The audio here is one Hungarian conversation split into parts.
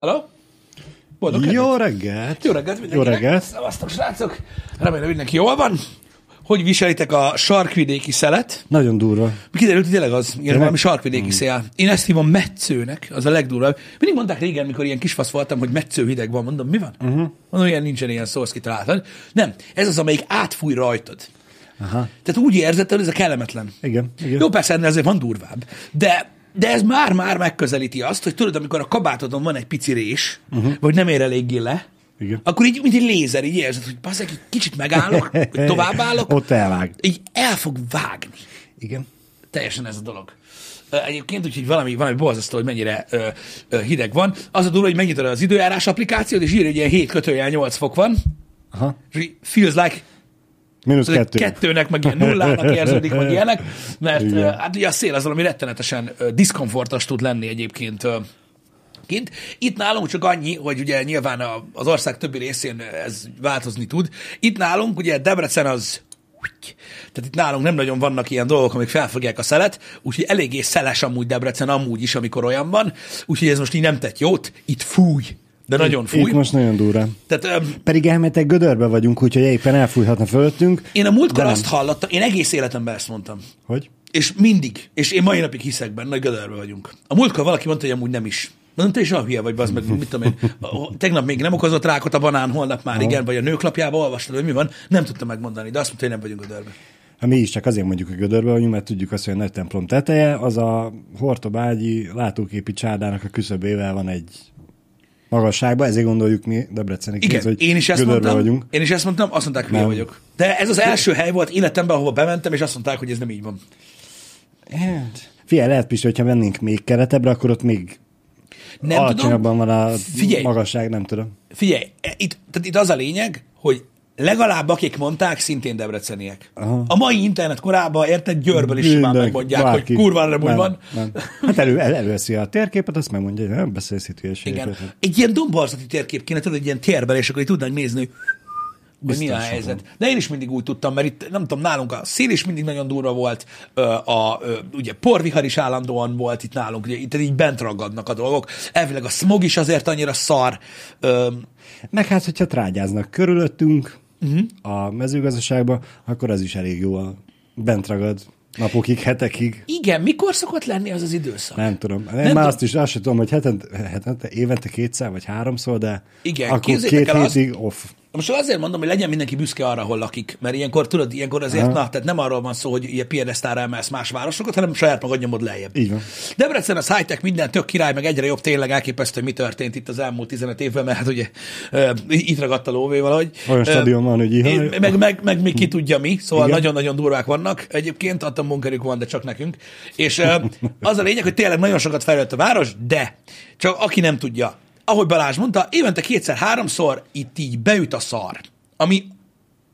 Hello? Boldog Jó reggelt! reggelt! Jó reggelt Jó mindenkinek! reggelt! Szevasztok, srácok! Remélem mindenki jól van. Hogy viselitek a sarkvidéki szelet? Nagyon durva. Kiderült, hogy tényleg az, ilyen valami sarkvidéki szél. Én ezt hívom metszőnek, az a legdurvább. Mindig mondták régen, mikor ilyen kisfasz voltam, hogy metsző hideg van. Mondom, mi van? Uh-huh. Mondom, ilyen nincsen ilyen szó, azt kitaláltad. Nem, ez az, amelyik átfúj rajtad. Aha. Tehát úgy érzed, hogy ez a kellemetlen. Igen, igen. Jó, persze ennél azért van durvább. De, de ez már-már megközelíti azt, hogy tudod, amikor a kabátodon van egy pici rés, uh-huh. vagy nem ér eléggé le, Igen. akkor így, mint egy lézer, így érzed, hogy bazzeg, egy kicsit megállok, vagy továbbállok, Ott elvág. így el fog vágni. Igen. Teljesen ez a dolog. Egyébként úgyhogy valami, valami borzasztó, hogy mennyire ö, ö, hideg van. Az a durva, hogy megnyitod az időjárás applikációt, és írja, hogy ilyen 7 kötőjel 8 fok van, Aha. és feels like Mínusz Kettő. kettő. kettőnek, meg ilyen nullának érződik, meg ilyenek, mert Igen. hát ugye a szél az valami rettenetesen diszkomfortos tud lenni egyébként kint. Itt nálunk csak annyi, hogy ugye nyilván az ország többi részén ez változni tud. Itt nálunk ugye Debrecen az tehát itt nálunk nem nagyon vannak ilyen dolgok, amik felfogják a szelet, úgyhogy eléggé szeles amúgy Debrecen amúgy is, amikor olyan van, úgyhogy ez most így nem tett jót, itt fúj, de nagyon Itt fúj. most nagyon durva. Tehát um, Pedig elméletek gödörbe vagyunk, úgyhogy éppen elfújhatna fölöttünk. én a múltkor azt hallottam, én egész életemben ezt mondtam, Hogy? És mindig, és én mai napig hiszek benne, hogy gödörbe vagyunk. A múltkor valaki mondta, hogy amúgy nem is. Mondom, te is a hülye vagy, bazd meg, mit tudom én. A- Tegnap még nem okozott rákot a banán, holnap már igen, vagy a nőklapjába olvastad, hogy mi van. Nem tudtam megmondani, de azt mondta, hogy nem vagyunk gödörbe. Hát mi is csak azért mondjuk, hogy gödörbe vagyunk, mert tudjuk azt, hogy a nagy templom teteje, az a Hortobágyi látóképi csárdának a küszöbével van egy magasságban, ezért gondoljuk mi Debreceni Igen, hogy én is ezt mondtam, vagyunk. én is ezt mondtam, azt mondták, hülye vagyok. De ez az első hely volt életemben, ahova bementem, és azt mondták, hogy ez nem így van. Hát, Figyelj, lehet Pisti, hogyha mennénk még keretebbre, akkor ott még Nem alacsonyabban tudom, van a Figyelj. magasság, nem tudom. figyelj, e- itt, tehát itt az a lényeg, hogy legalább akik mondták, szintén debreceniek. Aha. A mai internet korában, érted, Győrből is simán megmondják, bárki. hogy kurva nem van. Nem. Hát elő, el, előveszi a térképet, azt megmondja, hogy nem beszélsz itt hülyeségeket. Igen. Egy ilyen domborzati térkép kéne, tudod, egy ilyen térben, és akkor így tudnánk nézni, hogy hogy mi a Biztos helyzet. De én is mindig úgy tudtam, mert itt, nem tudom, nálunk a szél is mindig nagyon durva volt, ö, a, ö, ugye porvihar is állandóan volt itt nálunk, ugye itt így bent ragadnak a dolgok. Elvileg a smog is azért annyira szar. Meg hát, hogyha trágyáznak körülöttünk. Uh-huh. a mezőgazdaságba, akkor az is elég jó a bent ragad napokig, hetekig. igen, mikor szokott lenni az az időszak? Nem tudom. Én Nem már azt is, azt sem tudom, hogy hetente, hetente, évente kétszer vagy háromszor, de Igen, akkor két el azt- hétig off. Most azért mondom, hogy legyen mindenki büszke arra, hol lakik, mert ilyenkor tudod, ilyenkor azért, Aha. na, tehát nem arról van szó, hogy ilyen piedesztára emelsz más városokat, hanem saját magad nyomod lejjebb. Így van. Debrecen az high-tech, minden tök király, meg egyre jobb, tényleg elképesztő, hogy mi történt itt az elmúlt 15 évben, mert hát ugye ö, itt ragadt a lóvé valahogy. Olyan stadion van, hogy ihaj. én- meg, meg, meg, még ki tudja mi, szóval Igen. nagyon-nagyon durvák vannak. Egyébként atombunkerük van, de csak nekünk. És ö, az a lényeg, hogy tényleg nagyon sokat fejlődött a város, de csak aki nem tudja, ahogy Balázs mondta, évente kétszer-háromszor itt így beüt a szar. Ami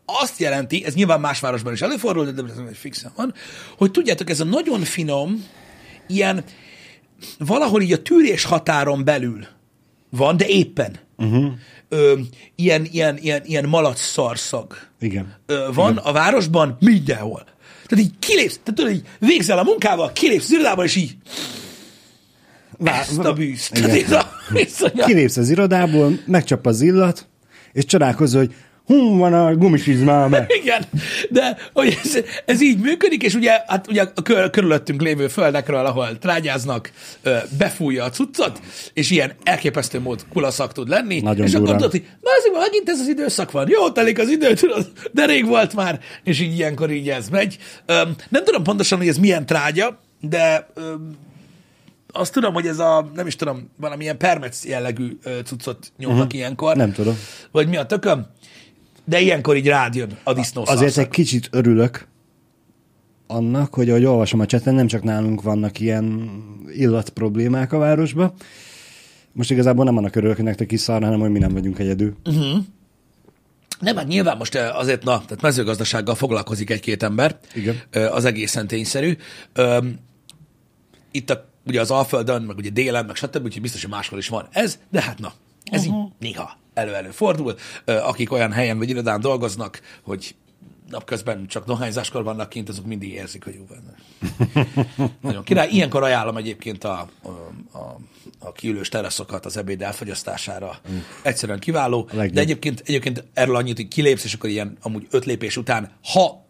azt jelenti, ez nyilván más városban is előfordul, de Debrecenben fixen van, hogy tudjátok, ez a nagyon finom, ilyen valahol így a tűrés határon belül van, de éppen. Uh-huh. Ö, ilyen, ilyen, ilyen, ilyen malac szarszag Igen. ö, van a városban mindenhol. Tehát így kilépsz, tehát tudod, így végzel a munkával, kilépsz az irodából, és így ezt a bűzt. Ez Kilépsz az irodából, megcsap az illat, és csodálkozol, hogy hú, van a gumisizmám. Igen, de hogy ez, ez így működik, és ugye, hát ugye a kör, körülöttünk lévő földekről, ahol trágyáznak, befújja a cuccot, és ilyen elképesztő mód kulaszak tud lenni, Nagyon és akkor durván. tudod, hogy "Na, azért megint ez az időszak van, jó telik az idő, tudod, de rég volt már, és így ilyenkor így ez megy. Nem tudom pontosan, hogy ez milyen trágya, de azt tudom, hogy ez a, nem is tudom, valamilyen permec jellegű cuccot nyomnak uh-huh. ilyenkor. Nem tudom. Vagy mi a tököm? De ilyenkor így rád jön a disznó Azért egy kicsit örülök annak, hogy ahogy olvasom a cseten, nem csak nálunk vannak ilyen illat problémák a városban. Most igazából nem annak örülök, hogy nektek is szar, hanem hogy mi nem vagyunk egyedül. Nem, hát nyilván most azért, na, tehát mezőgazdasággal foglalkozik egy-két ember. Igen. Az egészen tényszerű. Itt a, ugye az Alföldön, meg ugye délen, meg stb., úgyhogy biztos, hogy máshol is van ez, de hát na, ez uh-huh. így néha elő-elő fordul. Akik olyan helyen vagy irodán dolgoznak, hogy napközben csak dohányzáskor vannak kint, azok mindig érzik, hogy jó van. Nagyon király. Ilyenkor ajánlom egyébként a, a, a, a kiülős teraszokat az ebéd elfogyasztására. Egyszerűen kiváló. De egyébként, egyébként erről annyit, hogy kilépsz, és akkor ilyen amúgy öt lépés után, ha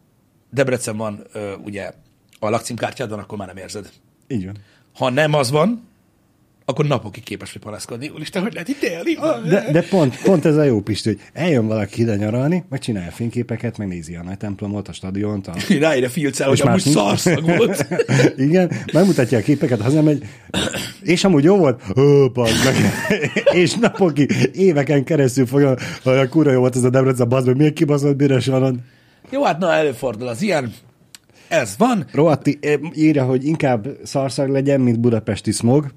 Debrecen van ugye a lakcímkártyádon, akkor már nem érzed. Így van. Ha nem az van, akkor napokig képes vagy panaszkodni. Úristen, hogy lehet itt élni? De, de pont, pont ez a jó Pisti, hogy eljön valaki ide nyaralni, meg csinálja fényképeket, meg nézi a nagy templomot, a stadiont, a... Ráére filcel, hogy Most már amúgy szarszag volt. Igen, megmutatja a képeket, hazamegy, és amúgy jó volt, ó, meg. és napokig, éveken keresztül fogja, hogy a kurva jó volt ez a Debrecen, bazd meg, miért kibaszott büres van Jó, hát na, előfordul az ilyen. Ez van. Rohatti eh, írja, hogy inkább szarszag legyen, mint budapesti smog.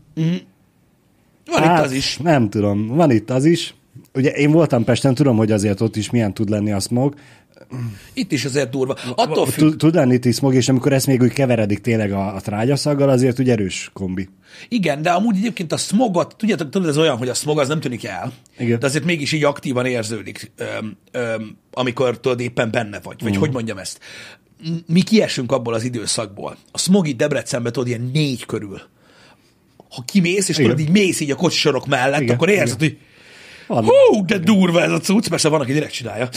Van itt az is. Nem tudom, van itt az is. Ugye én voltam Pesten, tudom, hogy azért ott is milyen tud lenni a smog. Itt is azért durva. Attól függ, Tud, lenni itt is smog, és amikor ezt még úgy keveredik tényleg a, a trágyaszaggal, azért úgy erős kombi. igen, de amúgy egyébként a smogot, tudjátok, tudod, ez olyan, hogy a smog az nem tűnik el, Igen. de azért mégis így aktívan érződik, öm, öm, amikor tudod éppen benne vagy, vagy hogy mondjam ezt. Mi kiesünk abból az időszakból. A smog itt Debrecenben tudod ilyen négy körül. Ha kimész, és Igen. tudod, így mész így a kocsisorok mellett, Igen, akkor érzed, hogy. Hú, de durva ez a cucc, persze van, aki direkt csinálja.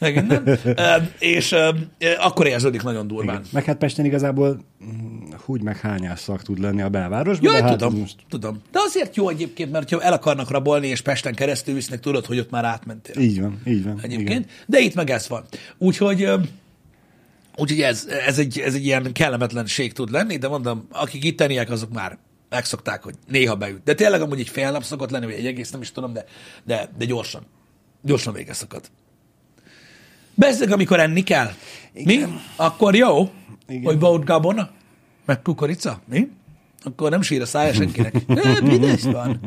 Igen, nem? Öm, és ö, akkor érződik nagyon durván. Meg hát Pesten igazából mm, úgy meg hányás szak tud lenni a belvárosban. Jó, de hát tudom, most tudom. De azért jó egyébként, mert ha el akarnak rabolni, és Pesten keresztül visznek, tudod, hogy ott már átmentél. Így van, így van. Egyébként. Igen. De itt meg ez van. Úgyhogy, úgyhogy ez, ez, egy, ez egy ilyen kellemetlenség tud lenni, de mondom, akik itteniek, azok már megszokták, hogy néha beüt. De tényleg amúgy egy fél nap szokott lenni, vagy egy egész, nem is tudom, de, de, de gyorsan. Gyorsan vége szakad. Bezzeg, amikor enni kell. Mi? Akkor jó, Igen. hogy volt gabona, meg kukorica. Mi? Akkor nem sír a szája senkinek. Ne, Büdös van.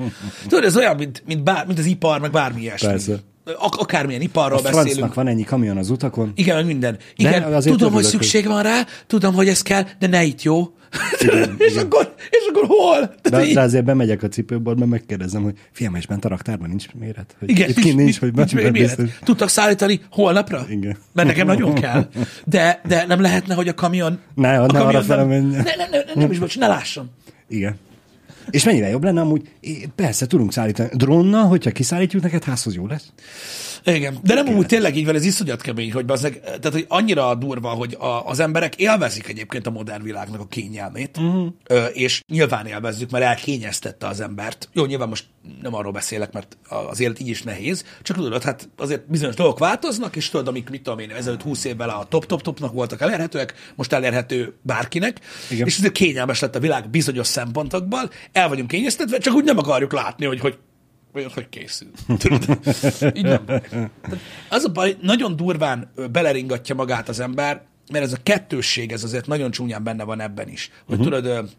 Tudod, ez olyan, mint, mint, bár, mint az ipar, meg bármi ilyesmi. Persze. Ak- akármilyen iparról A beszélünk. francnak van ennyi kamion az utakon. Igen, meg minden. Igen, azért tudom, hogy szükség van rá, tudom, hogy ez kell, de ne itt jó. és, Akkor, és akkor hol? De, így- de azért bemegyek a cipőboltba, megkérdezem, hogy fiam, és bent a raktárban nincs méret? Hogy igen, itt nincs, hogy nincs, bent nincs méret. biztos. Tudtak szállítani holnapra? Igen. Mert nekem nagyon kell. De, de nem lehetne, hogy a kamion... Ne, a ne kamion arra nem, ne, ne, ne, nem is, bocs, ne lássam. Igen. És mennyire jobb lenne amúgy? Persze, tudunk szállítani. Drónnal, hogyha kiszállítjuk neked, házhoz jó lesz. Igen, de nem úgy tényleg így van, ez iszonyat kemény, hogy bazzeg, tehát hogy annyira durva, hogy a, az emberek élvezik egyébként a modern világnak a kényelmét, uh-huh. és nyilván élvezzük, mert elkényeztette az embert. Jó, nyilván most nem arról beszélek, mert az élet így is nehéz, csak tudod, hát azért bizonyos dolgok változnak, és tudod, amik, mit tudom én, ezelőtt 20 évvel a top-top-topnak voltak elérhetőek, most elérhető bárkinek, Igen. és ezért kényelmes lett a világ bizonyos szempontokból, el vagyunk kényeztetve, csak úgy nem akarjuk látni, hogy, hogy vagy hogy készül. Tudod? Így nem. Az a baj, nagyon durván beleringatja magát az ember, mert ez a kettősség, ez azért nagyon csúnyán benne van ebben is. Hogy uh-huh. tudod,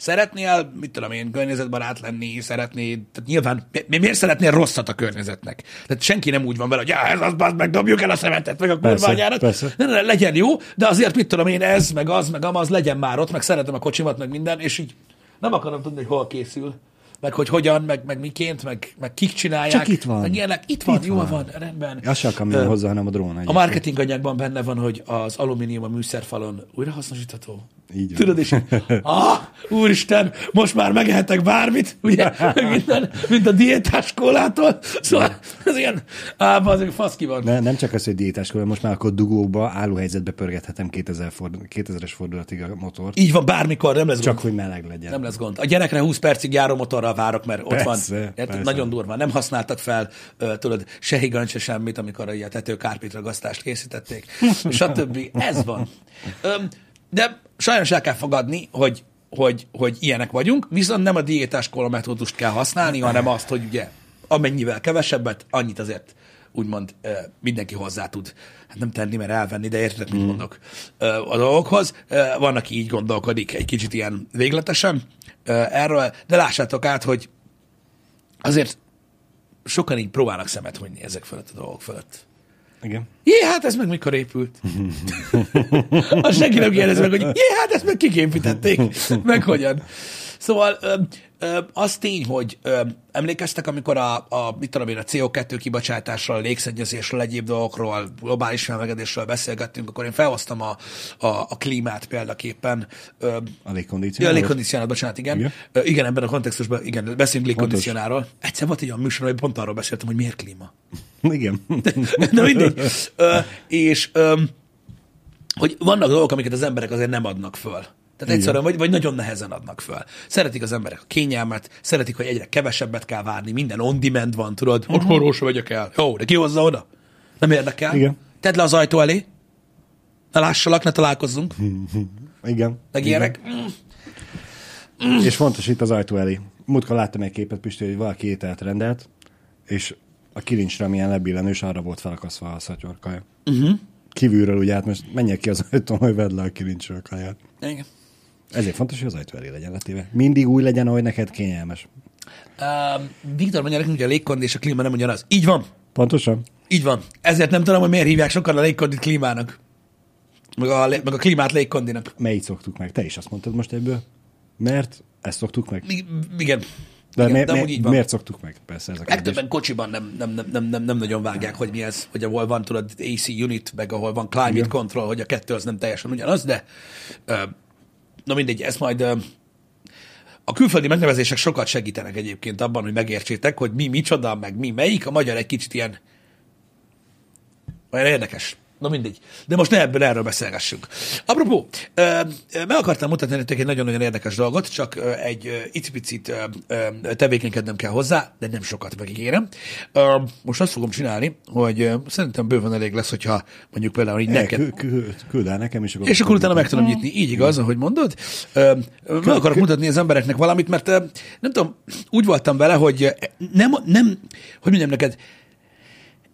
szeretnél, mit tudom én, környezetbarát lenni, szeretnéd, tehát nyilván, mi, miért szeretnél rosszat a környezetnek? Tehát senki nem úgy van vele, hogy já, ez az, bazd meg, dobjuk el a szemetet, meg a persze. Ne, ne, ne, legyen jó, de azért mit tudom én, ez, meg az, meg amaz, legyen már ott, meg szeretem a kocsimat, meg minden, és így nem akarom tudni, hogy hol készül, meg hogy hogyan, meg, meg miként, meg, meg kik csinálják. Csak itt van. Meg ilyenek. Itt van, Itt jól van. van, rendben. Az se a kamion Ö, hozzá, hanem a drón. a egyébként. marketing anyagban benne van, hogy az alumínium a műszerfalon újrahasznosítható. Így van. Tudod, és ah, úristen, most már megehetek bármit, ugye, minden, mint a diétás kólától. Szóval ez ilyen, á, azért fasz ki van. Ne, nem csak az, hogy diétáskor, most már akkor dugóba, állóhelyzetbe pörgethetem 2000 fordul, 2000-es fordulatig a motort. Így van, bármikor, nem lesz Csak gond. hogy meleg legyen. Nem lesz gond. A gyerekre 20 percig járó motorral várok, mert ott Persze, van. Érted? persze. Nagyon durva. Nem használtak fel, tudod, se higany, se semmit, amikor a tetőkárpit ragasztást készítették, stb. Ez van. Öm, de sajnos el kell fogadni, hogy, hogy, hogy ilyenek vagyunk, viszont nem a diétás kóla metódust kell használni, hanem azt, hogy ugye amennyivel kevesebbet, annyit azért úgymond mindenki hozzá tud, hát nem tenni, mert elvenni, de érted, mit mondok ö, a dolgokhoz. Van, aki így gondolkodik egy kicsit ilyen végletesen erről, de lássátok át, hogy azért sokan így próbálnak szemet hunyni ezek fölött a dolgok fölött. Igen. Jé, hát ez meg mikor épült? Azt senki nem kérdezi meg, hogy jé, hát ezt meg kik építették? Meg hogyan? Szóval ö, ö, az tény, hogy ö, emlékeztek, amikor a, a, mit tudom én, a CO2 kibocsátásról, a légszennyezésről, egyéb dolgokról, globális felmelegedésről beszélgettünk, akkor én felhoztam a, a, a klímát példaképpen. Ö, A Ja, légkondicionáló. légkondicionáló, bocsánat, igen. Igen. Igen, igen ebben a kontextusban, igen, beszélünk légkondicionáról. Egyszer volt egy olyan műsor, hogy pont arról beszéltem, hogy miért klíma. Igen. Na mindegy. Ö, és ö, hogy vannak dolgok, amiket az emberek azért nem adnak föl. Tehát egyszerűen, vagy, vagy nagyon nehezen adnak föl. Szeretik az emberek a kényelmet, szeretik, hogy egyre kevesebbet kell várni, minden on demand van, tudod, otthonról se vegyek el. Jó, de ki hozza oda? Nem érdekel. Igen. Tedd le az ajtó elé, ne lássalak, ne találkozzunk, Igen. meg ilyenek. És fontos itt az ajtó elé. Múltkor láttam egy képet, Pisti, hogy valaki ételt rendelt, és a kilincsre, milyen lebillenős, arra volt felakaszva a szatyorkaja. Uh-huh. Kívülről ugye, hát most menjek ki az ajtón, hogy vedd le a kilincsről a kaját. Igen. Ezért fontos, hogy az ajtó elé legyen letéve. Mindig úgy legyen, ahogy neked kényelmes. Uh, Viktor mondja nekünk, hogy a légkondi és a klíma nem ugyanaz. Így van. Pontosan? Így van. Ezért nem tudom, hogy miért hívják sokan a légkondit klímának. Meg a, meg a klímát légkondinak. Melyik szoktuk meg? Te is azt mondtad most ebből. Mert ezt szoktuk meg. I- igen. De, igen, mi, de mi, így van. miért szoktuk meg? Persze ez a kérdés. Legtöbben kocsiban nem, nem, nem, nem, nem, nem nagyon vágják, hogy mi ez, hogy ahol van tudod AC unit, meg ahol van climate Igen. control, hogy a kettő az nem teljesen ugyanaz, de ö, na mindegy, ez majd a külföldi megnevezések sokat segítenek egyébként abban, hogy megértsétek, hogy mi micsoda, meg mi melyik, a magyar egy kicsit ilyen olyan érdekes. Na mindegy. De most ne ebből erről beszélgessünk. Apropó, meg akartam mutatni nektek egy nagyon-nagyon érdekes dolgot, csak egy icipicit tevékenykednem kell hozzá, de nem sokat megígérem. Most azt fogom csinálni, hogy szerintem bőven elég lesz, hogyha mondjuk például így Ne, neked... kü- kü- küld el nekem, és akkor... És akkor utána meg tudom nyitni. Így igaz, ahogy mondod. Meg akarok mutatni az embereknek valamit, mert nem tudom, úgy voltam vele, hogy nem, nem hogy mondjam neked,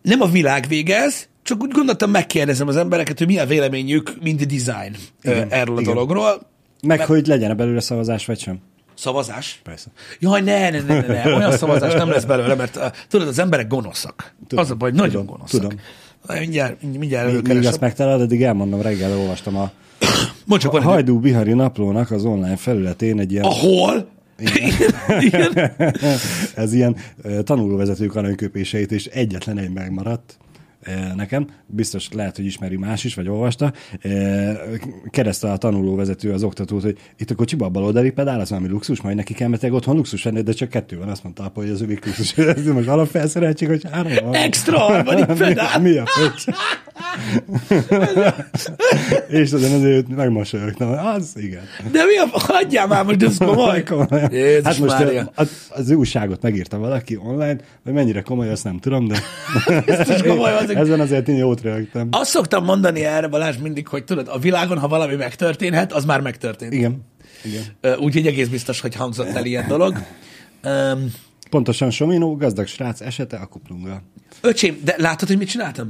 nem a világ vége ez, csak úgy gondoltam, megkérdezem az embereket, hogy mi a véleményük, mint design Igen, erről a igen. dologról. Meg, hogy legyen belőle szavazás, vagy sem. Szavazás? Persze. Jaj, ne, ne, ne, ne, ne, olyan szavazás nem lesz belőle, mert uh, tudod, az emberek gonoszak. Tudom, az a baj, nagyon tudom, gonoszak. tudom. Mindjárt, mindjárt Míg, míg előkeresem. azt megtalálod, addig elmondom, reggel olvastam a, Mondd csak, a Hajdú Bihari naplónak az online felületén egy ilyen, Ahol? Igen. ez ilyen tanulóvezetők aranyköpéseit, és egyetlen egy megmaradt nekem, biztos lehet, hogy ismeri más is, vagy olvasta, ö, kereszte a tanulóvezető az oktatót, hogy itt a kocsiba a baloldali pedál, az valami luxus, majd neki kell meteg otthon luxus venni, de csak kettő van, azt mondta apa, hogy az övék luxus. Ez most alapfelszereltség, hogy három van. Extra harmadik pedál. Mi, mi a pöcs? és azon azért megmosolyogtam, az igen. De mi a... Hagyjál már most, ez komoly. Jézus hát most Mária. az, az újságot megírta valaki online, vagy mennyire komoly, azt nem tudom, de Biztos komoly az. Ezen azért én jót rögtem. Azt szoktam mondani erre, Balázs, mindig, hogy tudod, a világon, ha valami megtörténhet, az már megtörtént. Igen. Igen. Úgyhogy egész biztos, hogy hangzott el ilyen dolog. Um, Pontosan Sominó, gazdag srác esete a kuplunga. öcsém, de látod, hogy mit csináltam?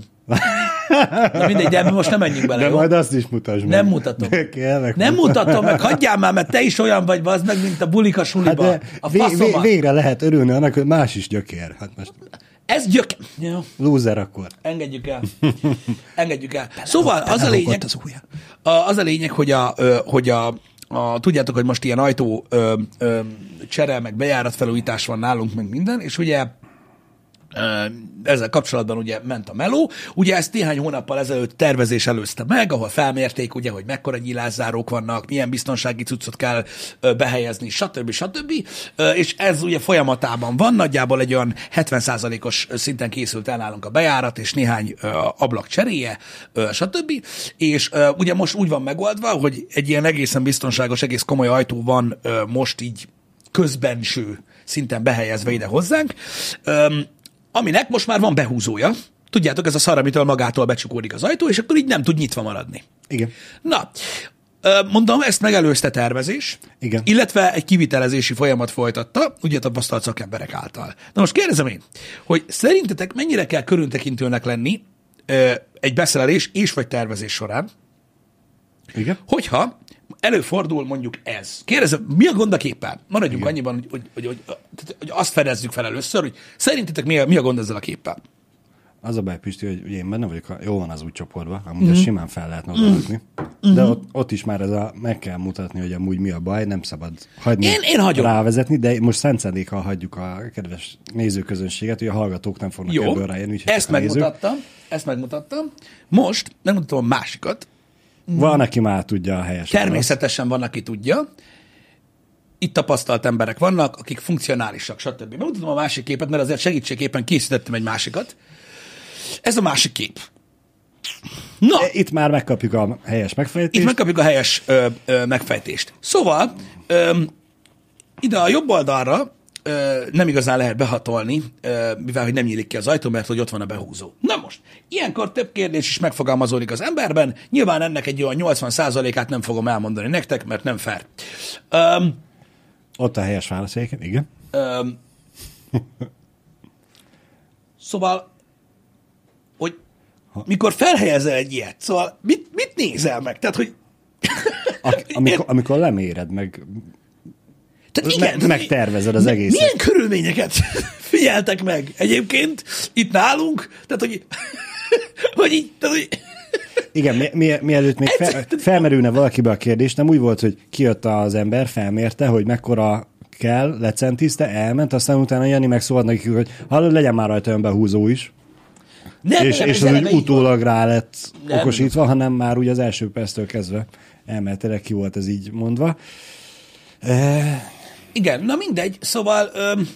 Na mindegy, de most nem menjünk bele, De jó? majd azt is mutasd meg. Nem mutatom. De kérlek. Nem mutatom meg, hagyjál már, mert te is olyan vagy, bazd meg, mint a bulika Hát suliba. de a faszomat. végre lehet örülni annak, hogy más is gyökér. Hát most Ez gyök... Jó, loser akkor. engedjük el. Engedjük el. Szóval az a lényeg, az ujja. a, az a lényeg, hogy a, hogy a, a, tudjátok, hogy most ilyen ajtó ö, ö, csere, meg bejáratfelújítás van nálunk, meg minden, és ugye ezzel kapcsolatban ugye ment a meló. Ugye ezt néhány hónappal ezelőtt tervezés előzte meg, ahol felmérték, ugye, hogy mekkora nyílászárók vannak, milyen biztonsági cuccot kell behelyezni, stb. stb. És ez ugye folyamatában van, nagyjából egy olyan 70%-os szinten készült el nálunk a bejárat, és néhány ablak cseréje, stb. És ugye most úgy van megoldva, hogy egy ilyen egészen biztonságos, egész komoly ajtó van most így közbenső szinten behelyezve ide hozzánk, aminek most már van behúzója. Tudjátok, ez a szar, amitől magától becsukódik az ajtó, és akkor így nem tud nyitva maradni. Igen. Na, mondom, ezt megelőzte tervezés, Igen. illetve egy kivitelezési folyamat folytatta, ugye tapasztalt szakemberek által. Na most kérdezem én, hogy szerintetek mennyire kell körültekintőnek lenni egy beszerelés és vagy tervezés során, Igen. hogyha előfordul mondjuk ez. Kérdezem, mi a gond a képpel? Maradjunk Igen. annyiban, hogy, hogy, hogy, hogy, azt fedezzük fel először, hogy szerintetek mi a, mi a gond ezzel a képpel? Az a baj, Pisti, hogy ugye én benne vagyok, jó van az új csoportban, amúgy mm. ezt simán fel lehetne odaadni. Mm. De ott, ott, is már ez a, meg kell mutatni, hogy amúgy mi a baj, nem szabad hagyni Én- én hagyom. rávezetni, de most szentszendékkal hagyjuk a kedves nézőközönséget, hogy a hallgatók nem fognak Jó, ebből rájönni. ezt nézők. megmutattam, ezt megmutattam. Most megmutatom a másikat. Van, aki már tudja a helyes Természetesen van, aki tudja. Itt tapasztalt emberek vannak, akik funkcionálisak, stb. Megmutatom a másik képet, mert azért segítségképpen készítettem egy másikat. Ez a másik kép. Na, választ. Itt már megkapjuk a helyes megfejtést. itt megkapjuk a helyes ö, ö, megfejtést. Szóval, ö, ide a jobb oldalra ö, nem igazán lehet behatolni, ö, mivel hogy nem nyílik ki az ajtó, mert hogy ott van a behúzó. Na most, ilyenkor több kérdés is megfogalmazódik az emberben, nyilván ennek egy olyan 80%-át nem fogom elmondani nektek, mert nem fair. Ö, Ott a helyes válasz egyébként, igen. ö, szóval, hogy mikor felhelyezel egy ilyet, szóval mit, mit nézel meg? Tehát, hogy A, amikor, amikor leméred, meg Tehát Me- igen, tehát megtervezed az egészet. Milyen körülményeket figyeltek meg egyébként itt nálunk? Tehát, hogy, hogy így, tehát, hogy, Igen, mi, mi, mielőtt még fel, felmerülne valakibe a kérdés, nem úgy volt, hogy kijött az ember, felmérte, hogy mekkora kell, lecentizte, elment, aztán utána Jani megszólalt nekik, hogy hallod, legyen már rajta olyan behúzó is. nem, és nem, és az úgy így van. utólag rá lett Nem. okosítva, hanem már úgy az első perctől kezdve elméletileg ki volt ez így mondva. Igen, na mindegy, szóval öm,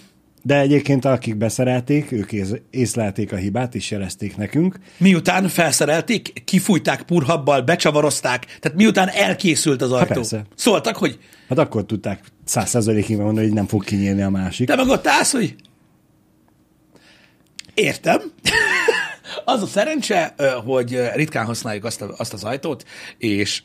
De egyébként akik beszerelték, ők ész- észlelték a hibát, és jelezték nekünk. miután felszerelték, kifújták purhabbal, becsavarozták, tehát miután elkészült az ajtó. persze. Szóltak, hogy Hát akkor tudták száz százalékig mondani, hogy nem fog kinyílni a másik. te meg ott állsz, hogy értem. az a szerencse, hogy ritkán használjuk azt, a, azt az ajtót, és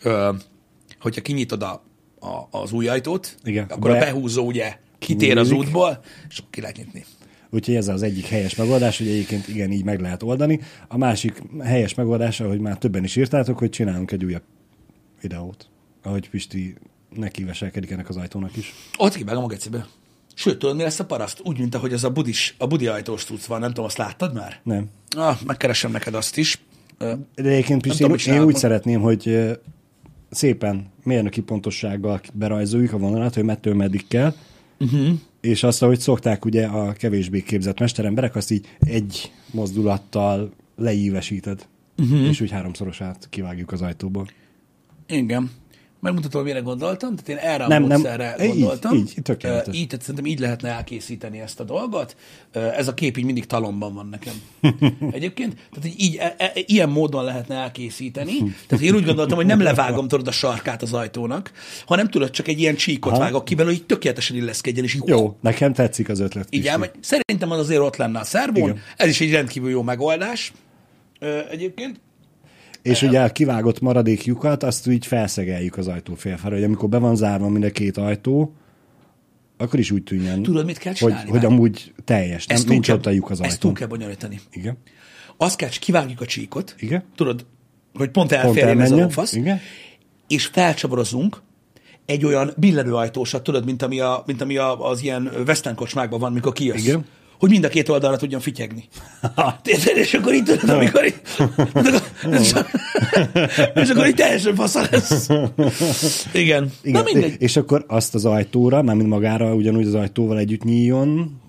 hogyha kinyitod a, a, az új ajtót, Igen. akkor Be- a behúzó ugye kitér az útból, és akkor ki lehet nyitni. Úgyhogy ez az egyik helyes megoldás, hogy egyébként igen, így meg lehet oldani. A másik helyes megoldás, ahogy már többen is írtátok, hogy csinálunk egy újabb videót. Ahogy Pisti neki veselkedik ennek az ajtónak is. Ott kivágom a gecibe. Sőt, tudod, mi lesz a paraszt? Úgy, mint ahogy az a budis, a budi ajtós tudsz van, nem tudom, azt láttad már? Nem. Ah, megkeresem neked azt is. De egyébként Pisti, tudom, én, mit én úgy szeretném, hogy szépen mérnöki pontossággal berajzoljuk a vonalat, hogy mettől meddig kell, uh-huh. és azt, ahogy szokták ugye a kevésbé képzett mesteremberek, azt így egy mozdulattal leívesíted, uh-huh. és úgy háromszorosát kivágjuk az ajtóból. Igen. Megmutatom, mire gondoltam, tehát én erre a Nem, nem. módszerre Így, gondoltam. így, tökéletes. Így, tehát szerintem így lehetne elkészíteni ezt a dolgot. Ez a kép így mindig talomban van nekem. Egyébként, tehát így, így e, e, ilyen módon lehetne elkészíteni. Tehát én úgy gondoltam, hogy nem levágom tudod a sarkát az ajtónak, hanem tudod, csak egy ilyen csíkot Aha. vágok ki belőle, hogy így tökéletesen illeszkedjen, és így, Jó, nekem tetszik az ötlet. így elmegy. Szerintem az azért ott lenne a szervón. Igen. Ez is egy rendkívül jó megoldás. Egyébként. És ugye a kivágott maradék lyukat, azt úgy felszegeljük az ajtó félfelé, hogy amikor be van zárva mind a két ajtó, akkor is úgy tűnjön, Tudod, mit kell hogy, csinálni? hogy Várj. amúgy teljes, nem, túl nincs kell- ott a lyuk az Ezt túl ajtón. kell bonyolítani. Igen. Azt kell, kivágjuk a csíkot. Igen. Tudod, hogy pont elférjen ez a lófasz. Igen. És felcsavarozunk egy olyan billenőajtósat, tudod, mint ami, a, mint ami a, az ilyen western kocsmákban van, mikor kijössz. Igen. Hogy mind a két oldalra tudjon fityegni. Érted? És akkor így tudod, amikor így, és, akkor így teljesen fasza lesz. Igen. Igen. Na mindegy. És akkor azt az ajtóra, mármint magára ugyanúgy az ajtóval együtt nyíljon,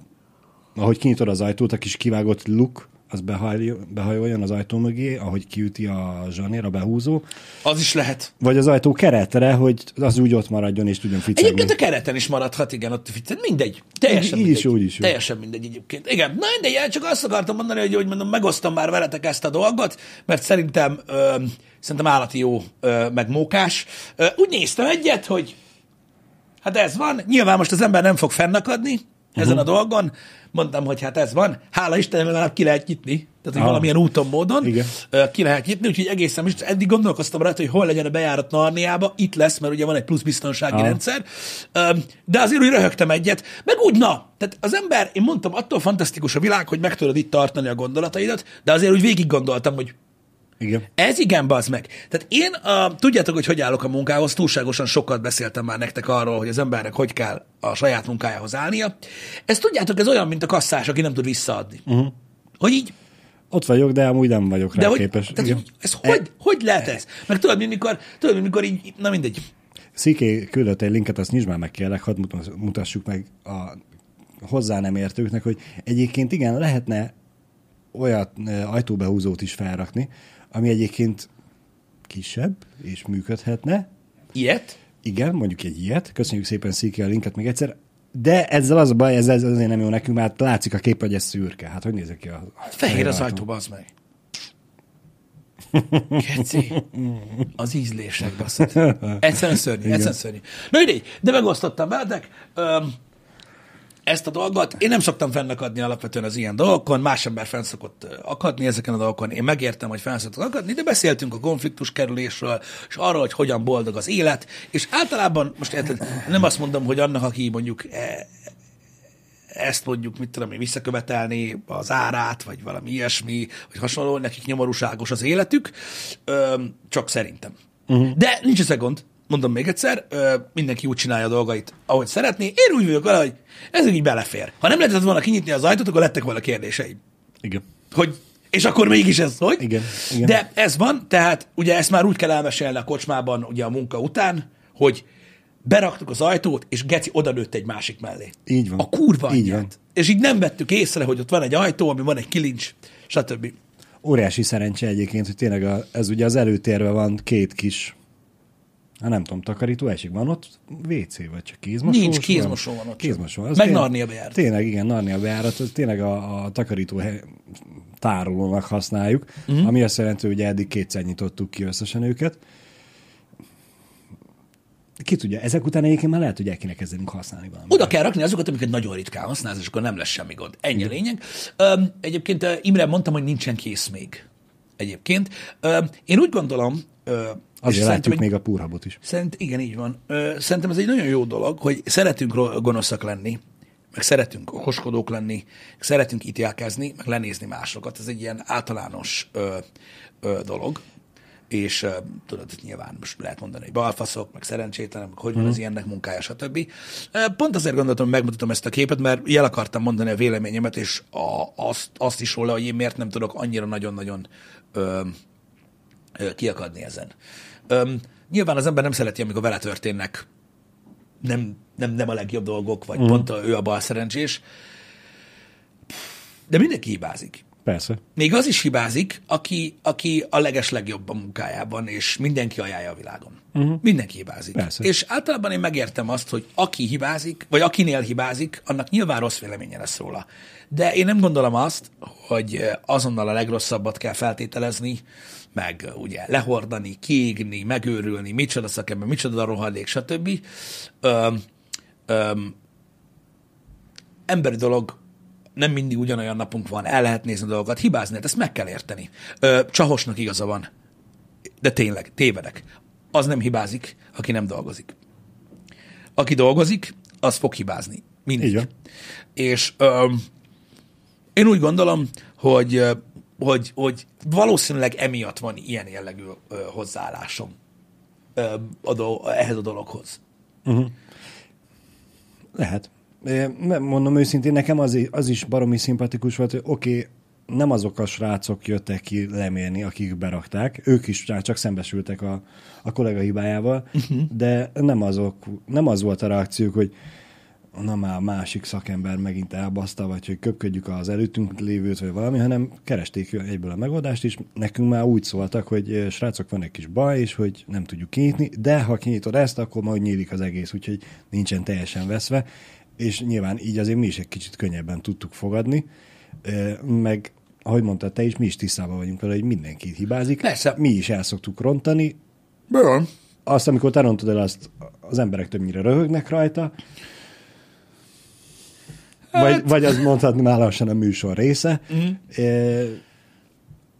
ahogy kinyitod az ajtót, a kis kivágott luk, az behajl- behajoljon az ajtó mögé, ahogy kiüti a zsanér, a behúzó, Az is lehet. vagy az ajtó keretre, hogy az úgy ott maradjon és tudjon ficegni. Egyébként a kereten is maradhat, igen, ott figyelj, mindegy. Teljesen Így- így is, mindegy. úgy is. Teljesen mindegy egyébként. Igen, na mindegy, el csak azt akartam mondani, hogy, hogy mondom, megosztom már veletek ezt a dolgot, mert szerintem, ö, szerintem állati jó, ö, meg mókás. Ö, úgy néztem egyet, hogy hát ez van, nyilván most az ember nem fog fennakadni ezen Mhm. a dolgon, mondtam, hogy hát ez van, hála Istennek legalább ki lehet nyitni, tehát hogy Aha. valamilyen úton, módon Igen. ki lehet nyitni, úgyhogy egészen most eddig gondolkoztam rajta, hogy hol legyen a bejárat Narniába, itt lesz, mert ugye van egy plusz biztonsági Aha. rendszer, de azért úgy röhögtem egyet, meg úgy na, tehát az ember, én mondtam, attól fantasztikus a világ, hogy meg tudod itt tartani a gondolataidat, de azért úgy végig gondoltam, hogy Igen. ez igen, bazd meg. Tehát én, uh, tudjátok, hogy hogy állok a munkához, túlságosan sokat beszéltem már nektek arról, hogy az embernek hogy kell a saját munkájához állnia. Ez tudjátok, ez olyan, mint a kasszás, aki nem tud visszaadni. Uh-huh. Hogy így, Ott vagyok, de amúgy nem vagyok rá De hogy, képes. tehát, hogy ez hogy, hogy lehet ez? Meg tudod, mikor, tudod, mikor így, na mindegy. Sziké küldött egy linket, azt nyisd már meg kérlek, hadd mutas- mutassuk meg a hozzá nem értőknek, hogy egyébként igen, lehetne olyat e, ajtóbehúzót is felrakni, ami egyébként kisebb és működhetne. Ilyet? Igen, mondjuk egy ilyet. Köszönjük szépen Sziké a linket még egyszer. De ezzel az a baj, ez, ez azért nem jó nekünk, mert látszik a kép, hogy ez szürke. Hát hogy nézek ki a... Fehér az ajtó, az meg. Keci. Az ízlések, basszat. Egyszerűen szörnyű, egyszerűen szörnyű. Na mindegy, de megosztottam veletek öm, ezt a dolgot. Én nem szoktam fennakadni alapvetően az ilyen dolgokon, más ember fenn szokott akadni ezeken a dolgokon. Én megértem, hogy fenn szokott akadni, de beszéltünk a konfliktus kerülésről, és arról, hogy hogyan boldog az élet, és általában, most érted, nem azt mondom, hogy annak, aki mondjuk e, ezt mondjuk, mit tudom én, visszakövetelni az árát, vagy valami ilyesmi, vagy hasonló, nekik nyomorúságos az életük, ö, csak szerintem. Uh-huh. De nincs ezzel gond, mondom még egyszer, ö, mindenki úgy csinálja a dolgait, ahogy szeretné. Én úgy vagyok vele, hogy ez így belefér. Ha nem lehetett volna kinyitni az ajtót, akkor lettek volna kérdéseim. Igen. Hogy és akkor mégis ez hogy? Igen, igen. De ez van, tehát ugye ezt már úgy kell elmesélni a kocsmában ugye a munka után, hogy beraktuk az ajtót, és Geci odanőtt egy másik mellé. Így van. A kurva Így anyját. van. És így nem vettük észre, hogy ott van egy ajtó, ami van egy kilincs, stb. Óriási szerencse egyébként, hogy tényleg a, ez ugye az előtérve van két kis, hát nem tudom, takarító esik. Van ott WC, vagy csak kézmosó? Nincs, kézmosó van ott. Kézmosó. Meg tényleg- Narnia bejárat. Tényleg, igen, Narnia bejárat, az tényleg a, a takarító hely, tárolónak használjuk, mm. ami azt jelenti, hogy eddig kétszer nyitottuk ki összesen őket. Ki tudja, ezek után egyébként már lehet, hogy el kéne kezdenünk használni valamit. Oda kell rakni azokat, amiket nagyon ritkán használsz, és akkor nem lesz semmi gond. Ennyi a lényeg. Öm, egyébként Imre mondtam, hogy nincsen kész még. Egyébként. Öm, én úgy gondolom, ö, és Azért látjuk egy- még a púrhabot is. Szerint, igen, így van. Szerintem ez egy nagyon jó dolog, hogy szeretünk gonoszak lenni, meg szeretünk okoskodók lenni, meg szeretünk ítélkezni, meg lenézni másokat. Ez egy ilyen általános ö, ö, dolog. És ö, tudod, nyilván most lehet mondani, hogy balfaszok, meg szerencsétlenek, meg hogy van az ilyennek munkája, stb. Pont azért gondoltam, hogy megmutatom ezt a képet, mert el akartam mondani a véleményemet, és a, azt, azt is róla, hogy én miért nem tudok annyira nagyon-nagyon ö, ö, kiakadni ezen. Öm, nyilván az ember nem szereti, amikor vele történnek nem, nem, nem a legjobb dolgok, vagy mm. pont a, ő a bal szerencsés. De mindenki hibázik. Persze. Még az is hibázik, aki, aki a leges legjobb a munkájában, és mindenki ajánlja a világon. Uh-huh. Mindenki hibázik. Persze. És általában én megértem azt, hogy aki hibázik, vagy akinél hibázik, annak nyilván rossz véleménye lesz róla. De én nem gondolom azt, hogy azonnal a legrosszabbat kell feltételezni, meg ugye lehordani, kiégni, megőrülni, micsoda szakember, micsoda rohadék, stb. Öm, öm, emberi dolog, nem mindig ugyanolyan napunk van, el lehet nézni a dolgokat, hibázni, hát ezt meg kell érteni. Ö, Csahosnak igaza van, de tényleg, tévedek. Az nem hibázik, aki nem dolgozik. Aki dolgozik, az fog hibázni. Mindig. Így van. És ö, én úgy gondolom, hogy, hogy, hogy valószínűleg emiatt van ilyen jellegű ö, hozzáállásom ö, a do, ehhez a dologhoz. Lehet. É, nem Mondom őszintén, nekem az, az is baromi szimpatikus volt, hogy oké, okay, nem azok a srácok jöttek ki lemérni, akik berakták, ők is csak szembesültek a, a kollega hibájával, uh-huh. de nem, azok, nem az volt a reakciók, hogy na már a másik szakember megint elbaszta, vagy hogy köpködjük az előttünk lévőt, vagy valami, hanem keresték egyből a megoldást, és nekünk már úgy szóltak, hogy srácok, van egy kis baj, és hogy nem tudjuk kinyitni, de ha kinyitod ezt, akkor majd nyílik az egész, úgyhogy nincsen teljesen veszve, és nyilván így azért mi is egy kicsit könnyebben tudtuk fogadni, meg ahogy mondtad te is, mi is tisztában vagyunk vele, hogy mindenki hibázik. Persze. Mi is el szoktuk rontani. Bőn. Azt, amikor te rontod el, azt az emberek többnyire röhögnek rajta. Vagy, vagy az mondhatni már lassan a műsor része. Mm.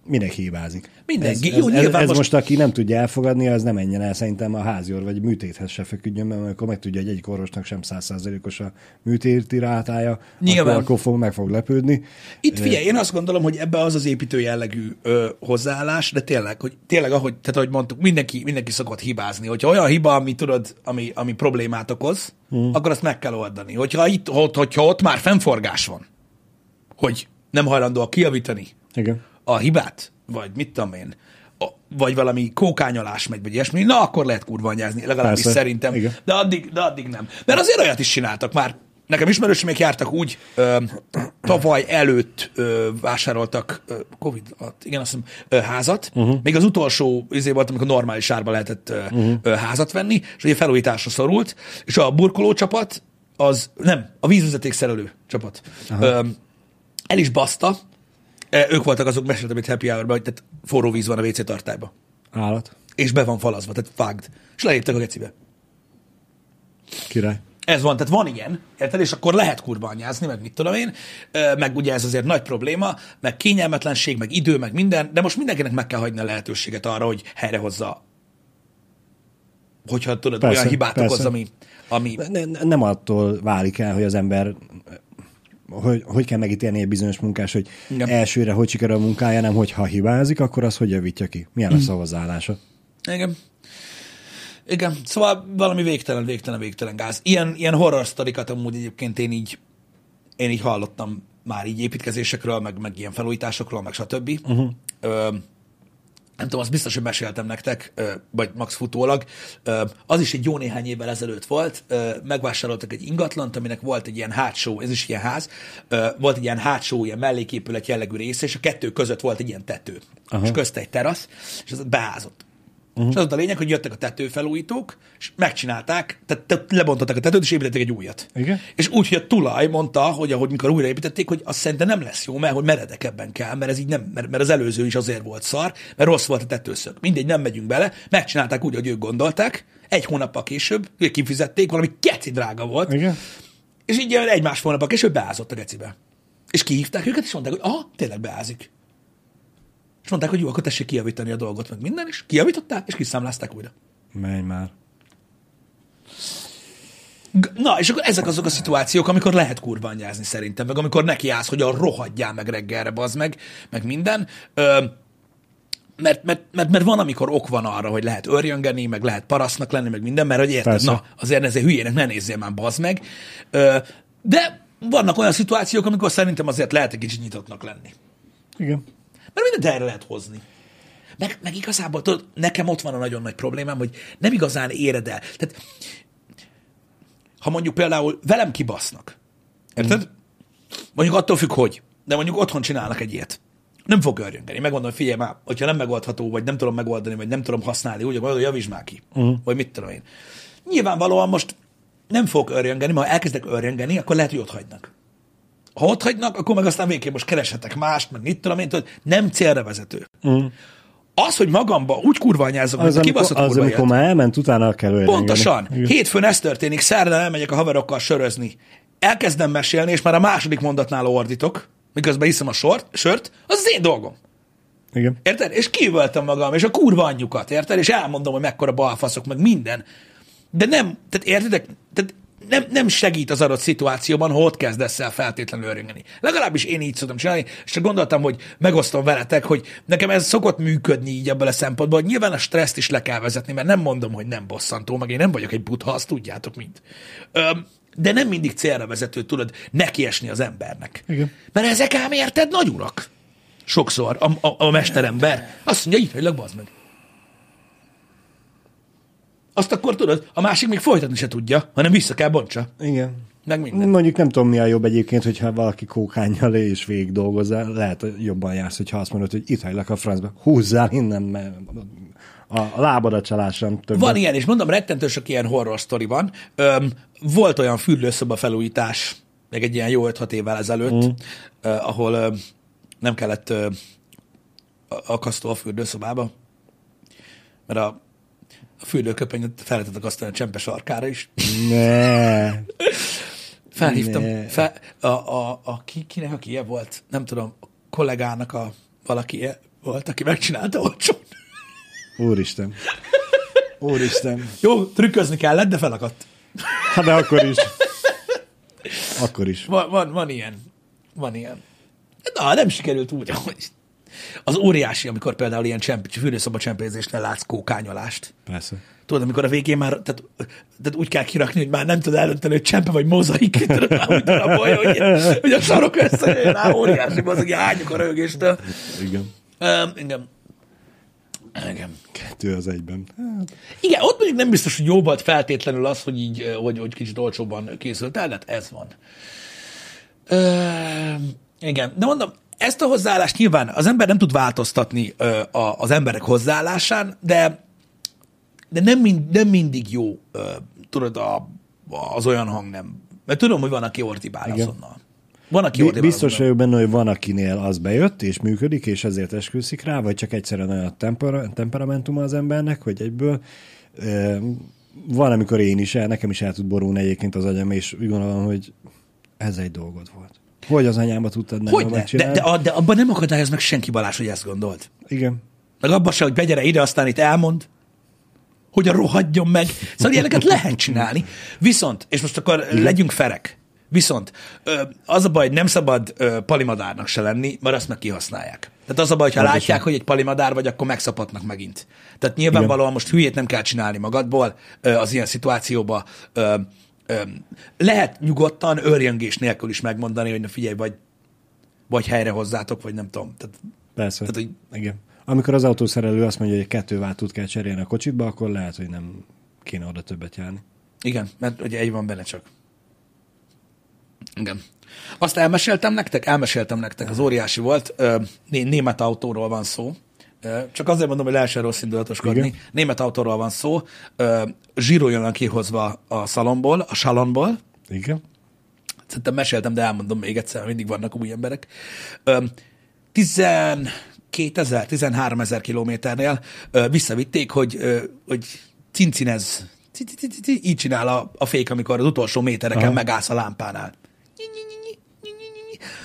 Mindenki hibázik. Mindenki. Ez, Jó, ez, ez, most- most... aki nem tudja elfogadni, az nem menjen el szerintem a házior vagy műtéthez se feküdjön, mert akkor megtudja, hogy egyik orvosnak sem százszázalékos a műtéti rátája, Nyilván. akkor, akkor fog, meg fog lepődni. Itt figyelj, én azt gondolom, hogy ebbe az az építő jellegű ö, hozzáállás, de tényleg, hogy tényleg, ahogy, tehát, ahogy mondtuk, mindenki, mindenki szokott hibázni. Hogyha olyan hiba, ami tudod, ami, ami problémát okoz, hmm. akkor azt meg kell oldani. Hogyha, itt, ott, hogyha ott már fennforgás van, hogy nem hajlandóak kijavítani Igen. A hibát, vagy mit tudom én, vagy valami kókányolás megy, vagy ilyesmi, na akkor lehet kurva anyázni, legalábbis Persze, szerintem. igen. De addig, de addig nem. Mert azért olyat is csináltak már. Nekem ismerőseim jártak úgy, ö, tavaly előtt ö, vásároltak ö, Covid alatt, igen, azt hiszem, ö, házat. Uh-huh. Még az utolsó izé volt, amikor normális árba lehetett ö, uh-huh. ö, házat venni, és ugye felújításra szorult, és a burkoló csapat, az nem, a vízvezeték szerelő csapat. Ö, el is baszta, ők voltak azok, meséltem itt happy hour hogy tehát forró víz van a WC tartályba. Állat. És be van falazva, tehát vágd. És leléptek a gecibe. Király. Ez van, tehát van ilyen, érted? És akkor lehet kurva anyázni, meg mit tudom én, Ö, meg ugye ez azért nagy probléma, meg kényelmetlenség, meg idő, meg minden, de most mindenkinek meg kell hagyni a lehetőséget arra, hogy helyrehozza, hogyha tudod, Persze, olyan hibát persze. okoz, ami, ami ne- nem attól válik el, hogy az ember hogy, hogy kell megítélni egy bizonyos munkás, hogy Igen. Elsőre hogy sikerül a munkája, nem hogy ha hibázik, akkor az hogy javítja ki. Milyen lesz a hozzáállása. Igen. Igen, szóval valami végtelen, végtelen, végtelen gáz. Ilyen, ilyen horror sztorikat amúgy egyébként én így, én így hallottam már így építkezésekről, meg, meg ilyen felújításokról, meg stb. Uh-huh. Ö, nem tudom, azt biztos, hogy meséltem nektek, vagy max futólag. Az is egy jó néhány évvel ezelőtt volt. Megvásároltak egy ingatlant, aminek volt egy ilyen hátsó, ez is ilyen ház, volt egy ilyen hátsó, ilyen melléképület jellegű része, és a kettő között volt egy ilyen tető. Aha. És közte egy terasz, és az beázott. Uh-huh. És az volt a lényeg, hogy jöttek a tetőfelújítók, és megcsinálták, tehát te- lebontották a tetőt, és építettek egy újat. Igen. És úgy, hogy a tulaj mondta, hogy ahogy mikor újraépítették, hogy azt szerintem nem lesz jó, mert hogy meredekebben kell, mert ez így nem, mert, mert az előző is azért volt szar, mert rossz volt a tetőszög. Mindegy, nem megyünk bele, megcsinálták úgy, hogy ők gondolták, egy hónappal később, ők kifizették, valami keci drága volt, Igen? és így ilyen egy-más hónappal később beázott a gecibe. És kihívták őket, és mondták, hogy aha, tényleg beázik. És mondták, hogy jó, akkor tessék kijavítani a dolgot, meg minden, és kijavították, és kiszámlázták újra. Menj már. Na, és akkor ezek azok a szituációk, amikor lehet kurva anyázni szerintem, meg amikor neki állsz, hogy a rohadjál meg reggelre, bazd meg, meg minden. Ö, mert, mert, mert, mert, van, amikor ok van arra, hogy lehet örjöngeni, meg lehet parasznak lenni, meg minden, mert hogy érted, Persze. na, azért ezért hülyének ne nézzél már, bazd meg. Ö, de vannak olyan szituációk, amikor szerintem azért lehet egy kicsit nyitottnak lenni. Igen. Mert mindent erre lehet hozni. Meg, meg igazából, tudod, nekem ott van a nagyon nagy problémám, hogy nem igazán éred el. Tehát, ha mondjuk például velem kibasznak, érted? Mondjuk attól függ, hogy. De mondjuk otthon csinálnak egy ilyet. Nem fog örjöngeni. Megmondom, hogy figyelj már, hogyha nem megoldható, vagy nem tudom megoldani, vagy nem tudom használni, úgy, akkor javítsd már ki. Uh-huh. Vagy mit tudom én. Nyilvánvalóan most nem fog örjöngeni, ma elkezdek örjöngeni, akkor lehet, hogy ott hagynak. Ha ott hagynak, akkor meg aztán végképp most kereshetek mást, meg mit tudom én, tudod, nem célra vezető. Uh-huh. Az, hogy magamba úgy kurva anyázok, mint Az, amikor, kibaszott az amikor élet. már elment, utána kell örjengeni. Pontosan. Igen. Hétfőn ez történik, szerdán elmegyek a haverokkal sörözni. Elkezdem mesélni, és már a második mondatnál ordítok, miközben iszom a sort, sört, az az én dolgom. Igen. Érted? És kívültem magam, és a kurva anyjukat, érted? És elmondom, hogy mekkora balfaszok, meg minden. De nem, tehát értedek? Nem, nem segít az adott szituációban, ha ott kezdesz el feltétlenül örjöngeni. Legalábbis én így szoktam csinálni, és csak gondoltam, hogy megosztom veletek, hogy nekem ez szokott működni így ebből a szempontból, hogy nyilván a stresszt is le kell vezetni, mert nem mondom, hogy nem bosszantó, meg én nem vagyok egy butha, azt tudjátok mind. Öm, de nem mindig célra vezető tudod nekiesni az embernek. Igen. Mert ezek ám érted nagy urak. Sokszor a, a, a mesterember azt mondja, így hagylak, bazd meg. Azt akkor tudod, a másik még folytatni se tudja, hanem vissza kell bontsa. Igen. Meg minden. Mondjuk nem tudom, mi a jobb egyébként, hogyha valaki kókányjal és végig dolgozzál, lehet hogy jobban jársz, hogyha azt mondod, hogy itt hagylak a francba, húzzál innen, mert a, a lábadat csalássam több. Van ilyen, és mondom, rettentő sok ilyen horror sztori van. Öm, volt olyan fürdőszoba felújítás, még egy ilyen jó 5-6 évvel ezelőtt, mm. ö, ahol ö, nem kellett ö, akasztó a fürdőszobába, mert a, a fürdőköpenyt fel lehetett akasztani a csempes arkára is. Ne. Felhívtam, Ne. fel, a, a, a ki, kinek, aki ilyen volt, nem tudom, a kollégának a valaki ilyen volt, aki megcsinálta olcsón. Úristen. Úristen. Jó, trükközni kellett, de felakadt. Hát de akkor is. Akkor is. Van, van, van ilyen. Van ilyen. Na, nem sikerült úgy, ahogy. Az óriási, amikor például ilyen csemp, fürdőszoba csempézésnél látsz kókányolást. Persze. tudod, amikor a végén már, tehát, tehát úgy kell kirakni, hogy már nem tud eldönteni, hogy csempe vagy mozaik, tudod, már úgy darabolja, hogy, hogy a sarok összejön rá, óriási, hogy ányok a rögéstől. Igen. Um, igen. Igen. Kettő az egyben. Hát, Igen, ott mondjuk nem biztos, hogy jó volt feltétlenül az, hogy így, hogy, hogy kicsit olcsóbban készült el, de hát ez van. Ö, igen, de mondom, ezt a hozzáállást nyilván az ember nem tud változtatni ö, a, az emberek hozzáállásán, de, de nem, mind, nem mindig jó, ö, tudod, a, az olyan hang nem. Mert tudom, hogy van, aki ordibál Igen. azonnal. Van, aki ordibál Biztos vagyok benne, hogy van, akinél az bejött, és működik, és ezért esküszik rá, vagy csak egyszerűen olyan tempera- temperamentuma az embernek, hogy egyből ö, van, amikor én is el, nekem is el tud borulni egyébként az agyam, és úgy gondolom, hogy ez egy dolgod volt. Hogy az anyámba tudtad nem Hogy ne? De, de, de abban nem akadályoz meg senki Balázs, hogy ezt gondolt. Igen. Meg abban se, hogy begyere ide, aztán itt elmond, hogy a rohadjon meg. Szóval ilyeneket lehet csinálni. Viszont, és most akkor Igen. legyünk ferek, viszont az a baj, nem szabad palimadárnak se lenni, mert azt meg kihasználják. Tehát az a baj, ha látják, hogy egy palimadár vagy, akkor megszapatnak megint. Tehát nyilvánvalóan most hülyét nem kell csinálni magadból az ilyen szituációba. Lehet nyugodtan, őrjöngés nélkül is megmondani, hogy na figyelj, vagy, vagy helyre hozzátok, vagy nem tudom. Tehát, Persze. Tehát, hogy- Igen. Amikor az autószerelő azt mondja, hogy egy kettő váltót kell cserélni a kocsitba, akkor lehet, hogy nem kéne oda többet járni. Igen, mert ugye egy van benne csak. Igen. Azt elmeséltem nektek? Elmeséltem nektek, az óriási volt. Német autóról van szó. Csak azért mondom, hogy lehessen rossz indulatoskodni. Igen. Német autóról van szó. Ö, Zsíro jön kihozva a szalomból, a salonból. Igen. Szerintem meséltem, de elmondom még egyszer, mindig vannak új emberek. Ö, 12 ezer, 13 ezer kilométernél visszavitték, hogy, hogy cincinez, ci- ci- ci- ci- így csinál a, a fék, amikor az utolsó métereken Aha. megállsz a lámpánál.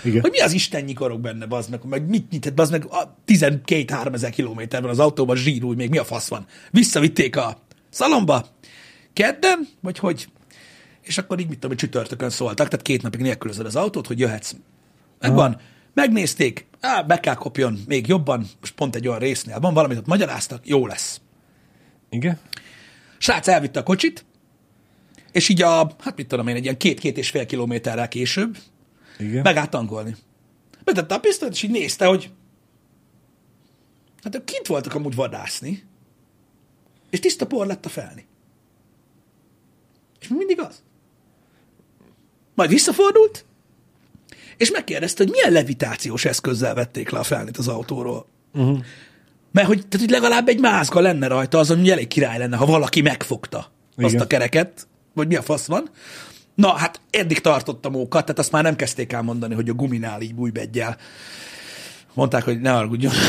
Igen. Hogy mi az Isten nyikorog benne, bazd meg, meg mit nyitett, bazd meg, a 12-3 ezer kilométerben az autóban zsírúj, még mi a fasz van. Visszavitték a szalomba, kedden, vagy hogy, és akkor így mit tudom, hogy csütörtökön szóltak, tehát két napig nélkülözöd az autót, hogy jöhetsz. Megvan. Megnézték, á, be kell kopjon még jobban, most pont egy olyan résznél van, valamit ott magyaráztak, jó lesz. Igen. Srác elvitte a kocsit, és így a, hát mit tudom én, egy ilyen két-két és fél kilométerrel később Igen. megállt tankolni. Betette a pisztolyt, és így nézte, hogy hát ők kint voltak amúgy vadászni, és tiszta por lett a felni. És még mindig az. Majd visszafordult, és megkérdezte, hogy milyen levitációs eszközzel vették le a felnit az autóról. Uh-huh. Mert hogy, tehát, hogy legalább egy mázga lenne rajta, az, ami elég király lenne, ha valaki megfogta azt Igen. a kereket, vagy mi a fasz van. Na, hát eddig tartott a mókat, tehát azt már nem kezdték el mondani, hogy a guminál így bújbeggyel. Mondták, hogy ne argudjon.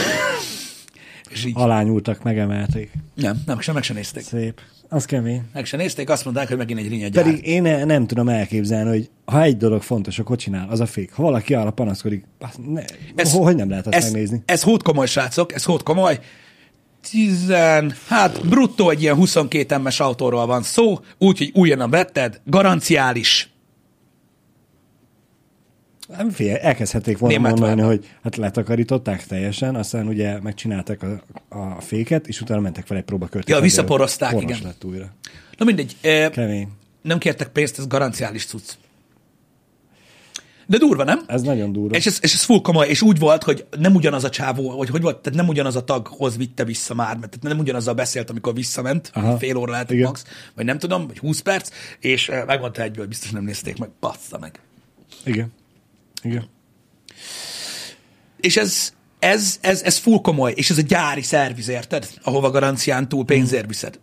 És így, Alányultak, megemelték. nem, nem, sem meg se nézték. Szép. Az kemény. Meg se nézték, azt mondták, hogy megint egy rinyegyár. Pedig én ne- nem tudom elképzelni, hogy ha egy dolog fontos a kocsinál, az a fék. Ha valaki arra panaszkodik, ne, Ez- hogy nem lehet azt ez, megnézni? Ez hót komoly, srácok, ez hót komoly. Tizen, hát bruttó egy ilyen 22 M-es autóról van szó, úgyhogy újonnan vetted, garanciális. Nem fél, elkezdhették volna Német mondani, van. hogy hát letakarították teljesen, aztán ugye megcsinálták a, a féket, és utána mentek fel egy próbakört. Ja, visszaporozták, igen. lett újra. Na mindegy, eh, Kemény. nem kértek pénzt, ez garanciális cucc. De durva, nem? Ez nagyon durva. És ez, és ez full komoly, és úgy volt, hogy nem ugyanaz a csávó, hogy hogy volt, tehát nem ugyanaz a taghoz vitte vissza már, mert tehát nem ugyanazzal beszélt, amikor visszament, Aha. fél óra lehet max, vagy nem tudom, vagy 20 perc, és eh, megmondta egyből, hogy biztos nem nézték meg, bassza meg. Igen. Igen. És ez, ez, ez, ez full komoly, és ez a gyári szerviz, érted? Ahova garancián túl pénzért viszed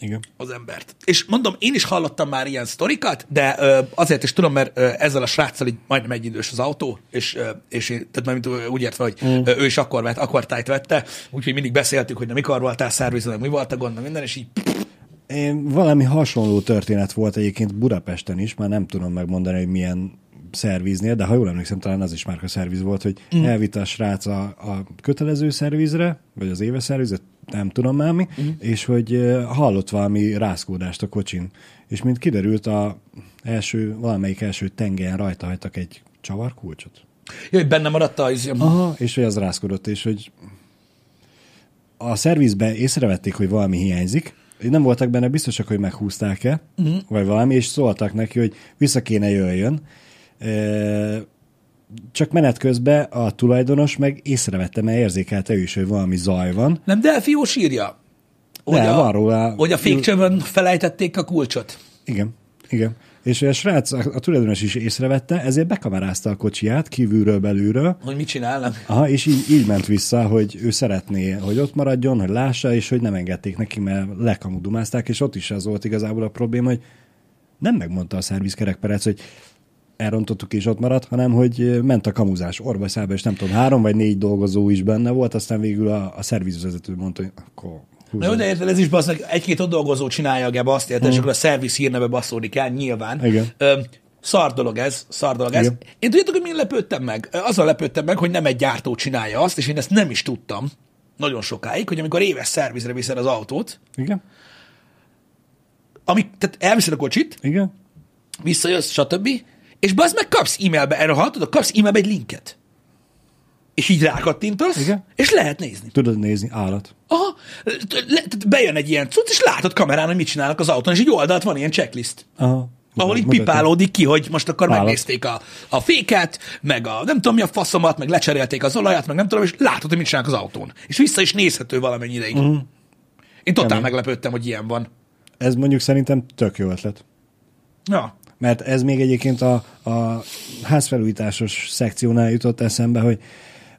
Igen. az embert. És mondom, én is hallottam már ilyen sztorikat, de ö, azért is tudom, mert ö, ezzel a sráccal így majdnem egy idős az autó, és, ö, és én, tehát már mint úgy értve, hogy mm. ő is akkor vett, akkor tájt vette, úgyhogy mindig beszéltük, hogy na mikor voltál szervizben, mi volt a gond, minden, és így Én, valami hasonló történet volt egyébként Budapesten is, már nem tudom megmondani, hogy milyen szerviznél, de ha jól emlékszem, talán az is már a szerviz volt, hogy mm. elvitte a srác a, a kötelező szervizre, vagy az éves szervizre, nem tudom már mi, mm. és hogy hallott valami rázkódást a kocsin. És mint kiderült, a első, valamelyik első tengelyen rajta hagytak egy csavarkulcsot. hogy benne maradt a izé, Aha, és hogy az rázkodott, és hogy a szervizben észrevették, hogy valami hiányzik, nem voltak benne biztosak, hogy meghúzták-e, uh-huh. vagy valami, és szóltak neki, hogy vissza kéne jöjjön. E, csak menet közben a tulajdonos meg észrevette, mert érzékelte ő is, hogy valami zaj van. Nem Delfiós írja? Hogy Ne, a, van róla. Hogy a fékcsövön felejtették a kulcsot. Igen, igen. És a srác, a, a tulajdonos is észrevette, ezért bekamerázta a kocsiját kívülről, belülről, Hogy mit csinálnak. Aha, és így, így ment vissza, hogy ő szeretné, hogy ott maradjon, hogy lássa, és hogy nem engedték neki, mert lekamudumázták, és ott is az volt igazából a probléma, hogy nem megmondta a szervizkerekperec, hogy elrontottuk és ott maradt, hanem hogy ment a kamuzás orbaszába, és nem tudom, három vagy négy dolgozó is benne volt, aztán végül a, a szervizvezető mondta, hogy akkor Na jó, de érted, ez is basz, egy-két ott dolgozó csinálja a geba, azt érted, Mhm. és akkor a szerviz hírneve baszódik el, nyilván. Igen. Ö, szar dolog ez, szar dolog ez. Igen. Én tudjátok, hogy min lepődtem meg? Azzal lepődtem meg, hogy nem egy gyártó csinálja azt, és én ezt nem is tudtam nagyon sokáig, hogy amikor éves szervizre viszed az autót, Igen, amik, tehát elviszed a kocsit, igen, visszajössz, stb. És bazd meg kapsz e-mailbe, erre hallotod, kapsz e-mailbe egy linket. És így rákattintasz, Igen. és lehet nézni. tudod nézni, állat. Aha, le, bejön egy ilyen cucc, és látod kamerán, hogy mit csinálnak az autón, és egy oldalt van ilyen checklist. Aha. Ahol így pipálódik ki, hogy most akkor Állat. megnézték a, a féket, meg a nem tudom mi a faszomat, meg lecserélték az olajat, meg nem tudom, és látod, hogy mit csinálnak az autón. És vissza is nézhető valamennyi ideig. Uh-huh. Én totál Kemény. meglepődtem, hogy ilyen van. Ez mondjuk szerintem tök jó ötlet. Ja. Mert ez még egyébként a, a házfelújításos szekciónál jutott eszembe, hogy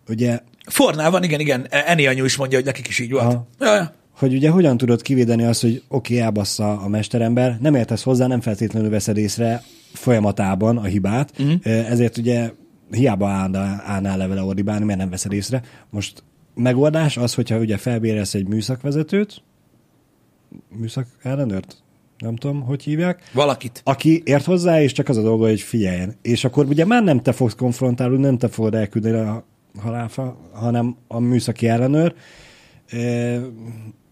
ugye Fornál van, igen, igen. Eni anyu is mondja, hogy nekik is így volt. Ja, ja. hogy ugye hogyan tudod kivédeni azt, hogy oké, okay, elbassza a mesterember, nem értesz hozzá, nem feltétlenül veszed észre folyamatában a hibát, uh-huh. ezért ugye hiába állnál, állnál le vele ordibálni, mert nem veszed észre. Most megoldás az, hogyha ugye felbérelsz egy műszakvezetőt, műszak ellenőrt, nem tudom, hogy hívják, Valakit. aki ért hozzá, és csak az a dolga, hogy figyeljen. És akkor ugye már nem te fogsz konfrontálni, nem te fogod elküldeni a halálfa, hanem a műszaki ellenőr,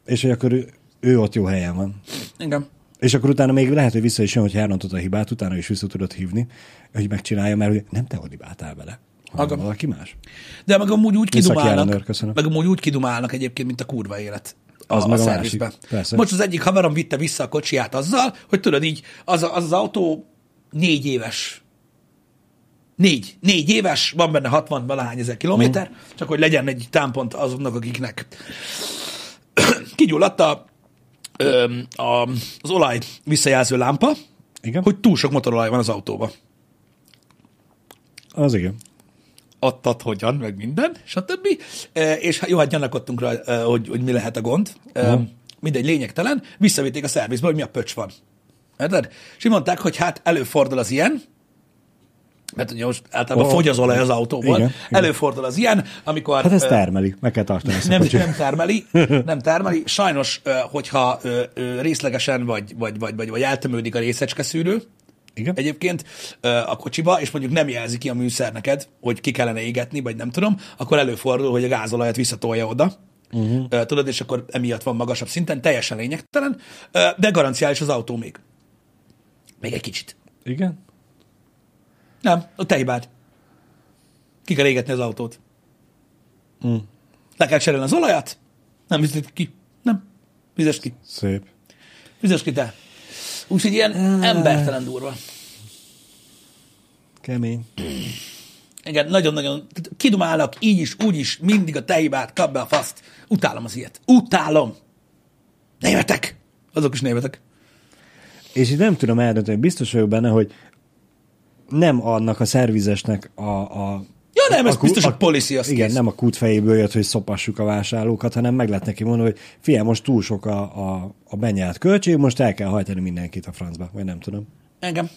és hogy akkor ő, ő ott jó helyen van. Igen. És akkor utána még lehet, hogy vissza is jön, hogy elrontott a hibát, utána is vissza tudod hívni, hogy megcsinálja, mert hogy nem te ordibáltál bele, hanem Aga. valaki más. De meg amúgy úgy Műszaki kidumálnak, meg amúgy úgy kidumálnak egyébként, mint a kurva élet. A, Az a meg a szervizbe. persze. Most az egyik haverom vitte vissza a kocsiját azzal, hogy tudod így, az, a- az az autó négy éves. Négy. Négy éves, van benne 60 valahány ezer kilométer, csak hogy legyen egy támpont azoknak, akiknek kigyulladt a, a, az olaj visszajelző lámpa, Igen? hogy túl sok motorolaj van az autóban. Az igen. Ott hogyan, meg minden, stb. E, és jó, hát gyanakodtunk rá, e, hogy, hogy mi lehet a gond. E, mindegy, lényegtelen. Visszavitték a szervizbe, hogy mi a pöcs van. Érted? És mondták, hogy hát előfordul az ilyen, mert ugye most általában Oh. fogy az olaj az autóból. Igen. Előfordul az ilyen, amikor... Hát ez termeli, meg kell tartani ezt nem, nem termeli, nem termeli. Sajnos, hogyha részlegesen vagy, vagy, vagy, vagy, vagy eltömődik a részecske szűrő, Igen? egyébként a kocsiba, és mondjuk nem jelzi ki a műszer neked, hogy ki kellene égetni, vagy nem tudom, akkor előfordul, hogy a gázolajat visszatolja oda. Uh-huh. Tudod, és akkor emiatt van magasabb szinten, teljesen lényegtelen, de garanciális az autó még. Még egy kicsit. Igen? Nem, a te hibád. Ki kell égetni az autót. Mm. Le kell cserélni az olajat, nem vizet ki. Nem. Vizes ki. Szép. Vizes ki te. Úgyhogy ilyen embertelen durva. Kemény. Igen, nagyon-nagyon kidumálnak, így is, úgy is, mindig a te hibát, kap be a faszt. Utálom az ilyet. Utálom. Németek. Azok is németek. És így nem tudom eldönteni, biztos vagyok benne, hogy nem annak a szervizesnek a... a nem, ez ku- biztos a policy, az Igen, kész. nem a kút fejéből jött, hogy szopassuk a vásárlókat, hanem meg lehet neki mondani, hogy figyelj, most túl sok a, a, a benyelt költség, most el kell hajtani mindenkit a francba, vagy nem tudom. Engem.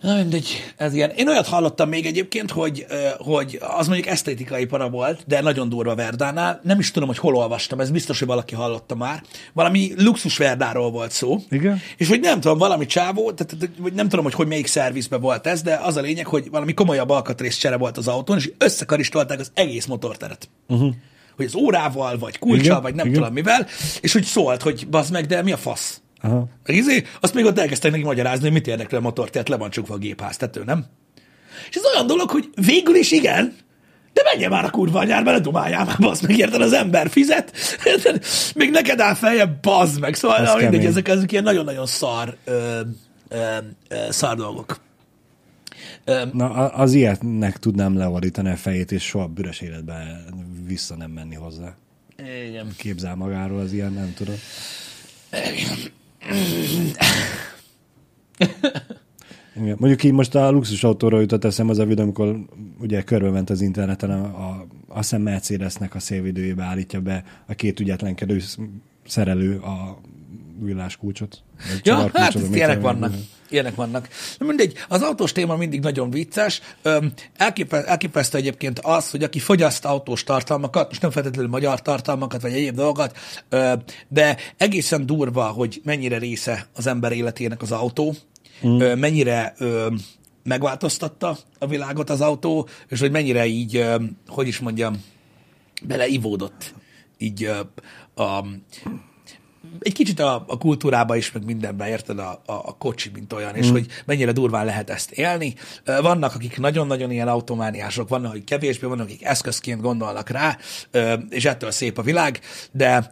Na mindegy, ez ilyen. Én olyat hallottam még egyébként, hogy, hogy az mondjuk esztétikai para volt, de nagyon durva Verdánál. Nem is tudom, hogy hol olvastam, ez biztos, hogy valaki hallotta már. Valami luxus Verdáról volt szó. Igen? És hogy nem tudom, valami csávó, tehát, vagy nem tudom, hogy, hogy melyik szervizben volt ez, de az a lényeg, hogy valami komolyabb alkatrészcsere volt az autón, és összekaristolták az egész motorteret. Uh-huh. Hogy az órával, vagy kulcsal, Igen, vagy nem igen. tudom mivel, és hogy szólt, hogy bazd meg, de mi a fasz? Aha. Izé, azt még ott elkezdtek neki magyarázni, hogy mit érdekel a motor, tehát le van csukva a gépháztető, nem? És ez olyan dolog, hogy végül is igen, De menjen már a kurva anyárba, ne dumáljál már, bazd meg, érted, az ember fizet, érted? még neked áll feje, bazd meg. Szóval na, mindegy, ezek, ezek ilyen nagyon-nagyon szar, ö, ö, ö, szar dolgok. Na, a- az ilyetnek tudnám levarítani a fejét, és soha büres életben vissza nem menni hozzá. Igen. Képzel magáról az ilyen, nem tudom. Igen. Mondjuk így most a luxusautóról jutott eszem az a videó, amikor ugye körbe ment az interneten, a, a, azt hiszem Mercedesnek a szélvidőjébe állítja be a két ügyetlenkedő sz- szerelő a villáskulcsot. Ja, hát ilyenek vannak. Ilyenek vannak. Na mindegy, az autós téma mindig nagyon vicces. Elképe, elképesztő egyébként az, hogy aki fogyaszt autós tartalmakat, most nem feltétlenül magyar tartalmakat, vagy egyéb dolgokat, de egészen durva, hogy mennyire része az ember életének az autó, mm. mennyire megváltoztatta a világot az autó, és hogy mennyire így, hogy is mondjam, beleivódott így a, egy kicsit a, a kultúrába is, meg mindenben, érted, a, a, a kocsi, mint olyan, és hogy mennyire durván lehet ezt élni. Vannak, akik nagyon-nagyon ilyen automániások, vannak, akik kevésbé, vannak, akik eszközként gondolnak rá, és ettől szép a világ, de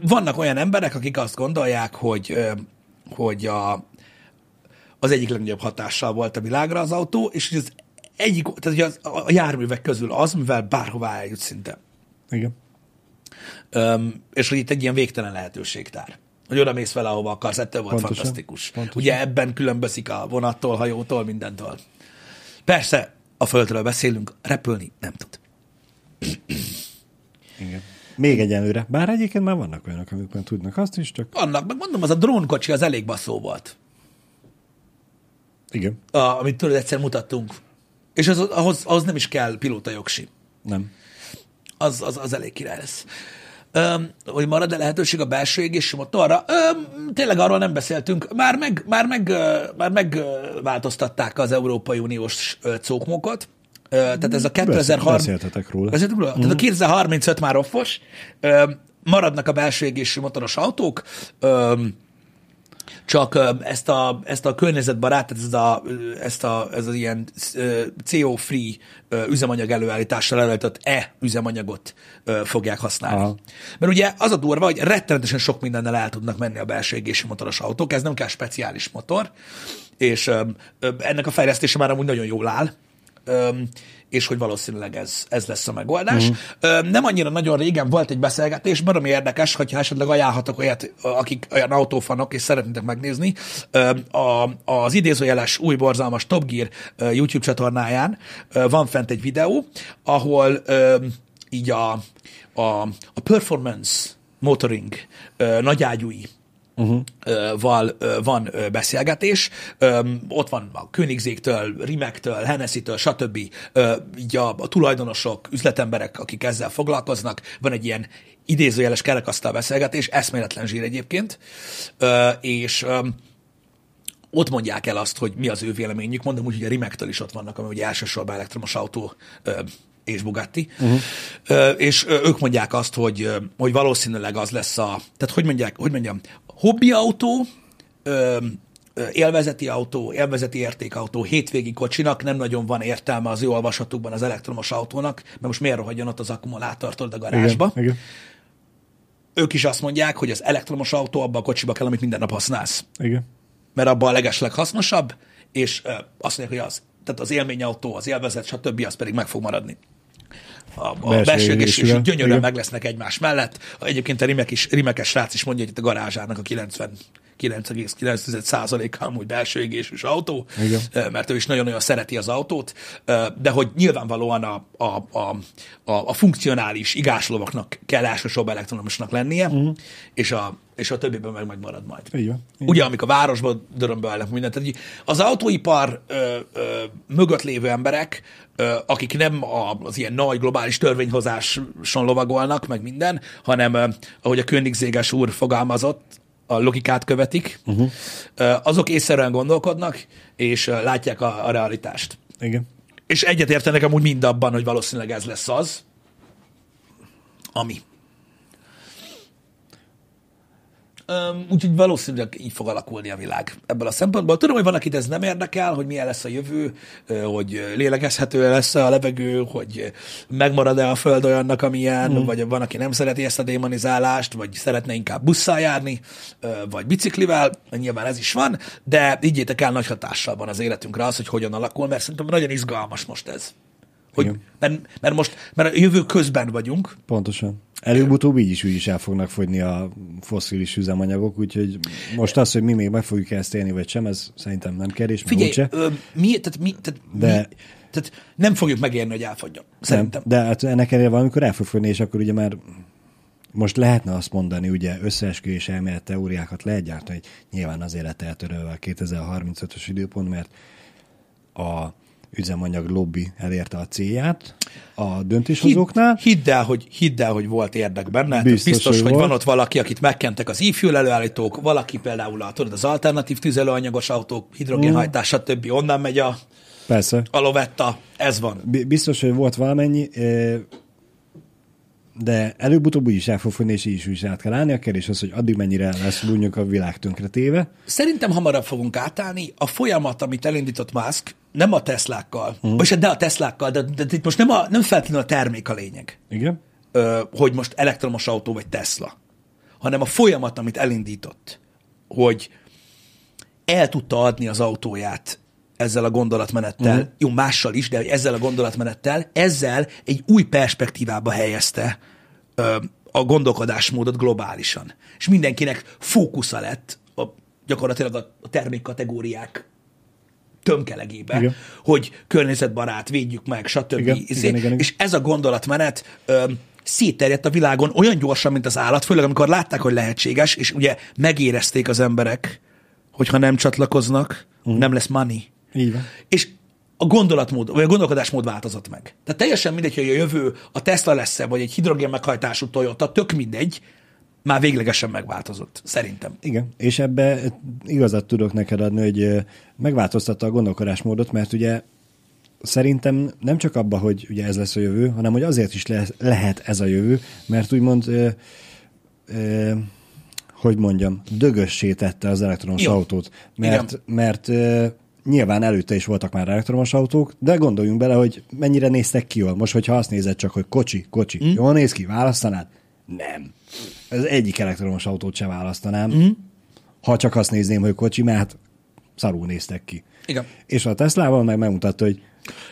vannak olyan emberek, akik azt gondolják, hogy, hogy a, az egyik legnagyobb hatással volt a világra az autó, és az egyik, tehát az, a járművek közül az, mivel bárhová eljut szinte. Igen. És hogy itt egy ilyen végtelen lehetőségtár. Hogy oda mész vele, ahova akarsz, ettől volt Pontosan, fantasztikus. pontosan. Ugye ebben különbözik a vonattól, hajótól, mindentől. Persze, a földről beszélünk, repülni nem tud. Igen. Még egyenlőre. Bár egyébként már vannak olyanok, amikben tudnak azt is, csak Annak, meg mondom, az a drónkocsi az elég baszó volt, igen, a, amit tudod, egyszer mutattunk. És az, ahhoz, ahhoz nem is kell pilóta jogsi. nem. az, az, az elég király lesz. Öm, hogy marad-e lehetőség a belső égési motorra? Öm, tényleg arról nem beszéltünk. Már meg, már meg, már meg ö, változtatták az Európai Uniós cókmókot. Tehát ez a 2030... Beszéltetek róla. Beszéltünk róla? Tehát a 2035 már offos. Öm, Maradnak a belső égési motoros autók. Öm, csak ezt a, ezt a környezetbarát, tehát ez a, ezt a, ez az ilyen CO-free üzemanyag előállítással előállított E üzemanyagot fogják használni. Aha. Mert ugye az a durva, hogy rettenetesen sok mindennel el tudnak menni a belső égési motoros autók, ez nem kell speciális motor, és ennek a fejlesztése már amúgy nagyon jól áll, és hogy valószínűleg ez, ez lesz a megoldás. Uh-huh. Nem annyira nagyon régen volt egy beszélgetés, baromi érdekes, hogyha esetleg ajánlhatok olyat, akik olyan autófanok, és szeretnétek megnézni, a, az idézőjeles új borzalmas Top Gear YouTube csatornáján van fent egy videó, ahol így a, a, a performance motoring nagyágyúi uh-huh. val van beszélgetés. Ott van a Königségtől, Rimektől, Hennessy-től, stb. Így a, a tulajdonosok, üzletemberek, akik ezzel foglalkoznak, van egy ilyen idézőjeles kerekasztal beszélgetés, eszméletlen zsír egyébként, és ott mondják el azt, hogy mi az ő véleményük. Mondom úgy, hogy a Rimektől is ott vannak, ami ugye elsősorban elektromos autó és Bugatti. Uh-huh. És ők mondják azt, hogy, hogy valószínűleg az lesz a, tehát hogy mondják, hogy mondjam, hobbi autó, ö, élvezeti autó, élvezeti értékautó, hétvégi kocsinak nem nagyon van értelme az ő olvasatukban az elektromos autónak, mert most miért rohadjon ott az akkumulátortól a garázsba. Igen, igen. Ők is azt mondják, hogy az elektromos autó abban a kocsiba kell, amit minden nap használsz igen. mert abban a legesleg hasznosabb, és ö, azt mondják, hogy az, tehát az élményautó, az élvezet, stb. az pedig meg fog maradni. A, a Belső belső és, gyönyörűen Igen. meg lesznek egymás mellett. Egyébként a rimek is, rimekes srác is mondja, hogy itt a garázsának a 99,9%-a amúgy belső égésűs autó, Igen. mert ő is nagyon-nagyon szereti az autót, de hogy nyilvánvalóan a, a, a, a, a funkcionális igáslovaknak kell elsősorban elektronosnak lennie, uh-huh. és, a, és a többiben meg megmarad majd. Van. Így Ugye, amikor városban dörömbölnek mindent. Tehát az autóipar ö, ö, mögött lévő emberek, ö, akik nem a, az ilyen nagy globális törvényhozáson lovagolnak, meg minden, hanem, ö, ahogy a Königséges úr fogalmazott, a logikát követik, uh-huh. azok észszerűen gondolkodnak, és látják a, a realitást. Igen. És egyetértenek amúgy mind abban, hogy valószínűleg ez lesz az, ami. Úgyhogy valószínűleg így fog alakulni a világ ebből a szempontból. Tudom, hogy van, akit ez nem érdekel, hogy milyen lesz a jövő, hogy lélegezhető lesz a levegő, hogy megmarad-e a föld olyannak, amilyen, mm. vagy van, aki nem szereti ezt a démonizálást, vagy szeretne inkább busszal járni, vagy biciklivel, nyilván ez is van, de ígyétek el, nagy hatással van az életünkre az, hogy hogyan alakul, mert szerintem nagyon izgalmas most ez. Hogy, mert, mert most, mert a jövő közben vagyunk, Pontosan. Előbb-utóbb így is úgy is el fognak fogyni a fosszilis üzemanyagok, úgyhogy most az, hogy mi még meg fogjuk ezt élni, vagy sem, ez szerintem nem kérdés, mert Figyelj, úgyse. ö, mi, tehát, mi, tehát, De- De... mi, tehát nem fogjuk megérni, hogy elfogyjon. Szerintem. Nem, de hát ennek ellenére valamikor el fog fogyni, és akkor ugye már most lehetne azt mondani, ugye összeesküvés elmélet teóriákat lehet gyártani, hogy nyilván azért lett eltörölve a 2035-ös időpont, mert a üzemanyag lobby elérte a célját a döntéshozóknál. Hidd, hidd, el, hogy, hidd el, hogy volt érdek benne. Biztos, Biztos, hogy hogy, volt. van ott valaki, akit megkentek az e-fuel előállítók, valaki például a, tudod, az alternatív tüzelőanyagos autók, hidrogénhajtás, stb. Onnan megy a, Persze. a lovetta. Ez van. Bi- Biztos, hogy volt valamennyi, ö, de előbb-utóbb úgy is el fog fogyni, és így is, is át kell állni. A kérdés az, hogy addig mennyire lesz úgyjuk a világ tönkretéve. Szerintem hamarabb fogunk átállni. A folyamat, amit elindított Musk, nem a Teslákkal, uh-huh. vagy de a Teslákkal, de, de, de itt most nem, a, nem feltétlenül a termék a lényeg. Igen? ö, hogy most elektromos autó vagy Tesla, hanem a folyamat, amit elindított, hogy el tudta adni az autóját ezzel a gondolatmenettel, uh-huh. jó, mással is, de hogy ezzel a gondolatmenettel, ezzel egy új perspektívába helyezte a gondolkodásmódot globálisan. És mindenkinek fókusza lett a, gyakorlatilag a, termékkategóriák tömkelegébe, Igen. hogy környezetbarát, védjük meg, stb. Igen, Izé, igen, igen, igen. És ez a gondolatmenet ö, szétterjedt a világon olyan gyorsan, mint az állat, főleg amikor látták, hogy lehetséges, és ugye megérezték az emberek, hogy ha nem csatlakoznak, uh. nem lesz money. Így van. És a gondolatmód, vagy a gondolkodásmód változott meg. Tehát teljesen mindegy, hogy a jövő a Tesla lesz-e, vagy egy hidrogén meghajtású Toyota, tök mindegy, már véglegesen megváltozott, szerintem. Igen, és ebbe igazat tudok neked adni, hogy megváltoztatta a gondolkodásmódot, mert ugye szerintem nem csak abba, hogy ugye ez lesz a jövő, hanem hogy azért is le- lehet ez a jövő, mert úgymond, ö, ö, hogy mondjam, dögössé tette az elektromos Jó. autót. Mert, Igen. mert ö, nyilván előtte is voltak már elektromos autók, de gondoljunk bele, hogy mennyire néztek ki jól. Most, hogyha azt nézed csak, hogy kocsi, kocsi, mm. jól néz ki, választanád? Nem. Ez egyik elektromos autót sem választanám. Mm. Ha csak azt nézném, hogy kocsi, mert szarul néztek ki. Igen. És a Teslával meg megmutatta, hogy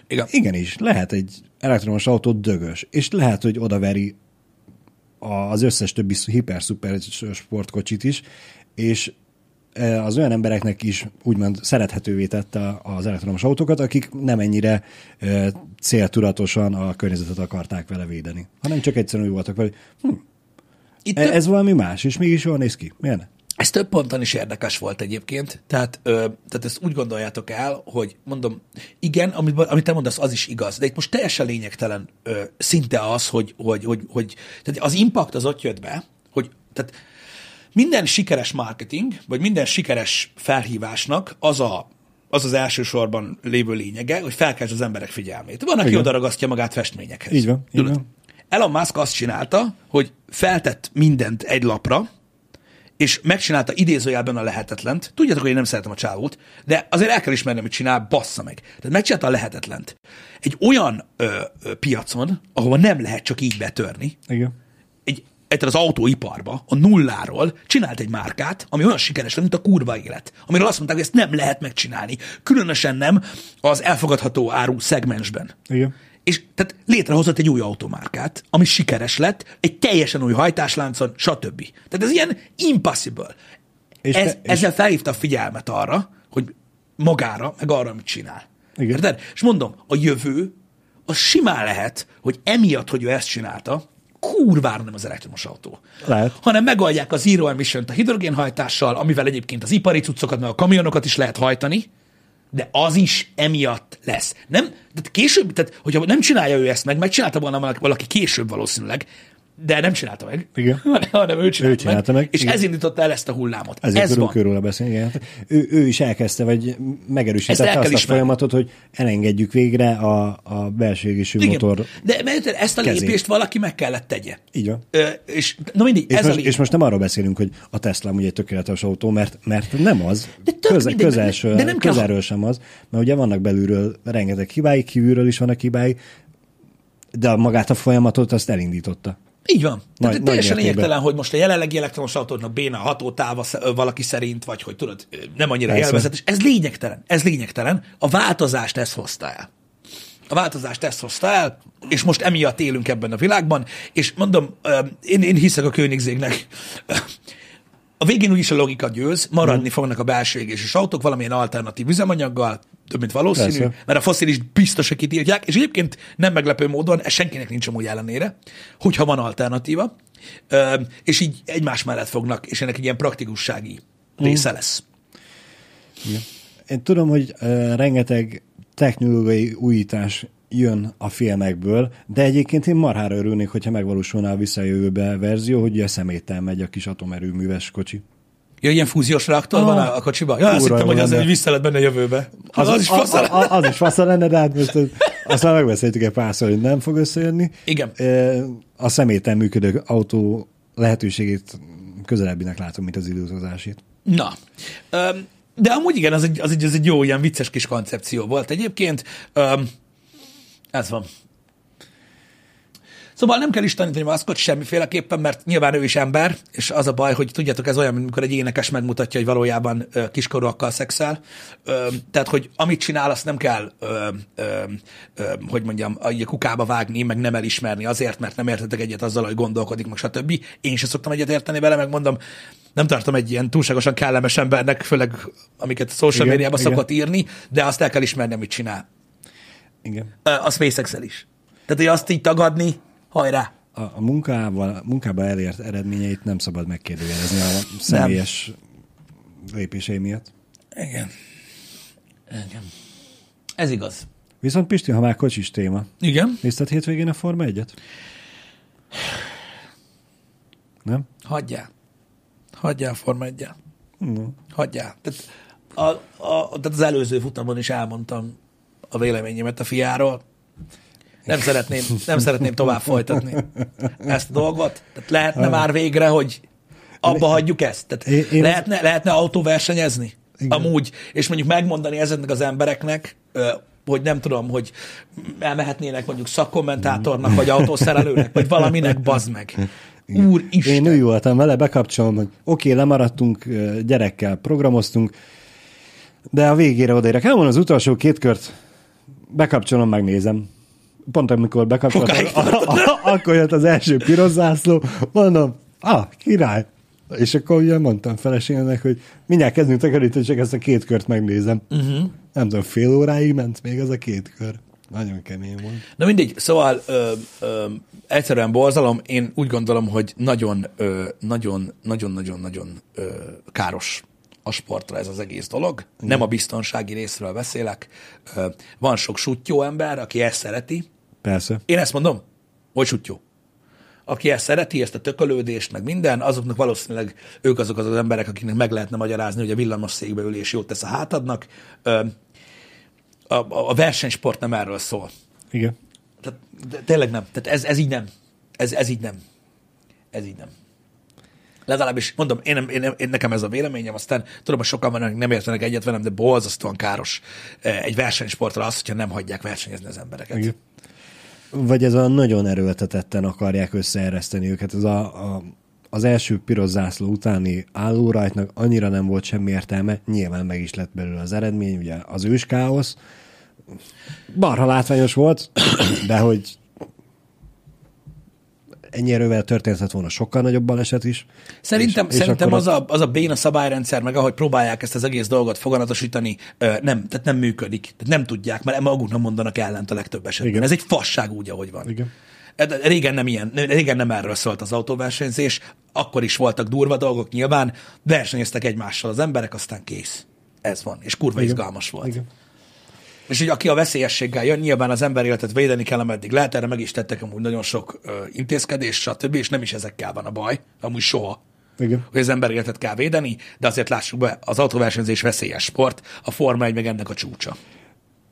Igen. igenis, lehet egy elektromos autó dögös, és lehet, hogy odaveri az összes többi hiper-szuper sportkocsit is, és az olyan embereknek is úgymond szerethetővé tette az elektromos autókat, akik nem ennyire céltudatosan a környezetet akarták vele védeni, hanem csak egyszerűen úgy voltak vele, hogy hm, Itt e- több- ez valami más, és mégis jól néz ki. Miért ne? Ez több ponton is érdekes volt egyébként, tehát, ö, tehát ezt úgy gondoljátok el, hogy mondom, igen, amit, amit te mondasz, az is igaz, de itt most teljesen lényegtelen ö, szinte az, hogy, hogy, hogy, hogy tehát az impact az ott jött be, hogy tehát minden sikeres marketing, vagy minden sikeres felhívásnak az a, az, az elsősorban lévő lényege, hogy felkelts az emberek figyelmét. Van, aki Igen. oda ragasztja magát festményekhez. Így van, így Tudod? van. Elon Musk azt csinálta, hogy feltett mindent egy lapra, és megcsinálta idézőjelben a lehetetlent. Tudjátok, hogy én nem szeretem a csávót, de azért el kell ismerni, amit csinál, bassza meg. Tehát megcsinálta a lehetetlent. Egy olyan ö, ö, piacon, ahova nem lehet csak így betörni, Igen. egy, egyszerűen az autóiparba, a nulláról csinált egy márkát, ami olyan sikeres lett, mint a kurva élet. Amiről azt mondták, hogy ezt nem lehet megcsinálni. Különösen nem az elfogadható áru szegmensben. Igen. És tehát létrehozott egy új automárkát, ami sikeres lett, egy teljesen új hajtásláncon, stb. Tehát ez ilyen impossible. És ez, te- és- ezzel felhívta a figyelmet arra, hogy magára, meg arra, amit csinál. Igen. Érted? És mondom, a jövő, az simán lehet, hogy emiatt, hogy ő ezt csinálta, kurvára nem az elektromos autó. Lehet. Hanem megoldják a zero emission a hidrogénhajtással, amivel egyébként az ipari cuccokat, meg a kamionokat is lehet hajtani, de az is emiatt lesz. Nem, tehát később, tehát hogyha nem csinálja ő ezt meg, megcsinálta volna valaki később valószínűleg, de nem csinálta meg, Igen. hanem ő csinálta, Ő csinálta meg, és igen. ez indította el ezt a hullámot. Ezért ez tudunk őről beszélni. Igen. Ő, ő is elkezdte, vagy megerősítette kell azt a ismerni. folyamatot, hogy elengedjük végre a, a belső égésű motor. de mert ezt a kezét. lépést valaki meg kellett tegye. Így van. Ö, és na mindig, És ez a most, lényeg. és most nem arról beszélünk, hogy a Tesla ugye egy tökéletes autó, mert, mert nem az. De Köze, mindegy, közelső, de nem kell- közelről sem az, mert ugye vannak belülről rengeteg hibái, kívülről is vannak hibái, de magát a folyamatot azt elindította. Így van. Tehát Nagy- teljesen nagy lényegtelen, hogy most a jelenlegi elektromos autódnak béna a hatótáva valaki szerint, vagy hogy tudod, nem annyira Persze. élvezetes. Ez lényegtelen. Ez lényegtelen. A változást ezt hozta el. A változást ezt hozta el, és most emiatt élünk ebben a világban, és mondom, én, én hiszek a Königségnek. A végén úgyis a logika győz, maradni fognak a belső égéses autók valamilyen alternatív üzemanyaggal, több mint valószínű, Persze. mert a foszilis biztos, hogy kitiltják, és egyébként nem meglepő módon, ez senkinek nincs amúgy ellenére, hogyha van alternatíva, és így egymás mellett fognak, és ennek egy ilyen praktikussági része lesz. Igen. Én tudom, hogy rengeteg technológiai újítás jön a filmekből, de egyébként én marhára örülnék, hogyha megvalósulna a visszajövőbe verzió, hogy ugye szeméttel megy a kis atomerőműves kocsi. Ja, ilyen fúziós reaktor van a, a kocsiban? Ja, azt hittem, hogy az lenne. egy vissza lett benne a jövőbe. Az, az, is fasz a, a, az is fasza lenne, de hát most az, azt már megbeszéltük egy párszor, hogy nem fog összejönni. Igen. Ö, A szeméten működő autó lehetőségét közelebbinek látom, mint az időutazásét. Na, de amúgy igen, az egy, az, egy, az egy jó, ilyen vicces kis koncepció volt egyébként. Öm, Ez van. Szóval nem kell isteníteni maszkot semmiféleképpen, mert nyilván ő is ember, és az a baj, hogy tudjátok, ez olyan, mint amikor egy énekes megmutatja, hogy valójában ö, kiskorúakkal szexel. Ö, tehát, hogy amit csinál, azt nem kell, ö, ö, ö, hogy mondjam, a kukába vágni, meg nem elismerni azért, mert nem értetek egyet azzal, hogy gondolkodik, meg stb. Én sem szoktam egyet érteni vele, meg mondom, nem tartom egy ilyen túlságosan kellemes embernek, főleg amiket social Igen, médiában igen. szokott írni, de azt el kell ismerni, amit csinál. Igen. A spacex is. Tehát, hogy azt így tagadni, hajrá! A, a munkával, munkában elért eredményeit nem szabad megkérdőjelezni a személyes lépései miatt. Igen. Igen. Ez igaz. Viszont Pisti, ha már kocsis téma, Igen. nézted hétvégén a Forma 1-et? Nem? Hagyjál. Hagyjál Forma 1 No. Hagyjál. Tehát, a, a, tehát az előző futamon is elmondtam a véleményemet a fiáról. Nem szeretném, nem szeretném tovább folytatni ezt a dolgot. Tehát lehetne már végre, hogy abba hagyjuk ezt? Tehát Én- én- lehetne, lehetne autóversenyezni? Igen. Amúgy, és mondjuk megmondani ezeknek az embereknek, hogy nem tudom, hogy elmehetnének mondjuk szakkommentátornak, vagy autószerelőnek, vagy valaminek, bazd meg. Úr Isten. Én nő voltam vele, bekapcsolom, hogy oké, okay, lemaradtunk, gyerekkel programoztunk, de a végére odaérek. Elmondom az utolsó két kört, bekapcsolom, megnézem. Pont amikor bekapcsoltam, akkor jött az első piros zászló, mondom, ah, király. És akkor ugye mondtam feleségemnek, hogy mindjárt kezdünk takarítani, csak ezt a két kört megnézem. Uh-huh. Nem tudom, fél óráig ment még az a két kör. Nagyon kemény volt. Na mindegy, szóval ö, ö, egyszerűen borzalom, én úgy gondolom, hogy nagyon, ö, nagyon, nagyon, nagyon, nagyon ö, káros a sportra ez az egész dolog. Nem a biztonsági részről beszélek. Van sok sutyó ember, aki ezt szereti. Persze. Én ezt mondom, hogy sutyó. Aki ezt szereti, ezt a tökölődést, meg minden, azoknak valószínűleg ők azok az, az emberek, akiknek meg lehetne magyarázni, hogy a villamos székbe ülés jót tesz a hátadnak. A, a, a versenysport nem erről szól. Igen. Tehát, de tényleg nem. Tehát ez, ez így nem. Ez, ez így nem. Ez így nem. Legalábbis mondom, én, nem, én, nem- én, nekem ez a véleményem, aztán tudom, hogy sokan vannak, nem értenek egyet velem, de borzasztóan káros eh, egy versenysportra az, hogyha nem hagyják versenyezni az embereket. Igen. Vagy ez a nagyon erőltetetten akarják összeereszteni őket. Ez a, a, az első piros zászló utáni állórajtnak annyira nem volt semmi értelme, nyilván meg is lett belőle az eredmény, ugye az őskáosz. Barha látványos volt, de hogy ennyi erővel történhet volna sokkal nagyobb baleset is. Szerintem, És- szerintem az, a, az a béna szabályrendszer, meg ahogy próbálják ezt az egész dolgot foganatosítani, nem, tehát nem működik. Tehát nem tudják, mert maguknak mondanak ellent a legtöbb esetben. Igen. Ez egy fasság úgy, ahogy van. Igen. De Régen nem ilyen, régen nem erről szólt az autóversenyzés, akkor is voltak durva dolgok nyilván, versenyeztek egymással az emberek, aztán kész. Ez van, és kurva Igen. izgalmas volt. Igen. És hogy aki a veszélyességgel jön, nyilván az ember életet védeni kell, ameddig lehet, erre meg is tettek amúgy nagyon sok ö, intézkedés, stb., és nem is ezekkel van a baj, amúgy soha. Igen. Hogy az ember életet kell védeni, de azért lássuk be, az autóversenyzés veszélyes sport, a Forma 1 meg ennek a csúcsa.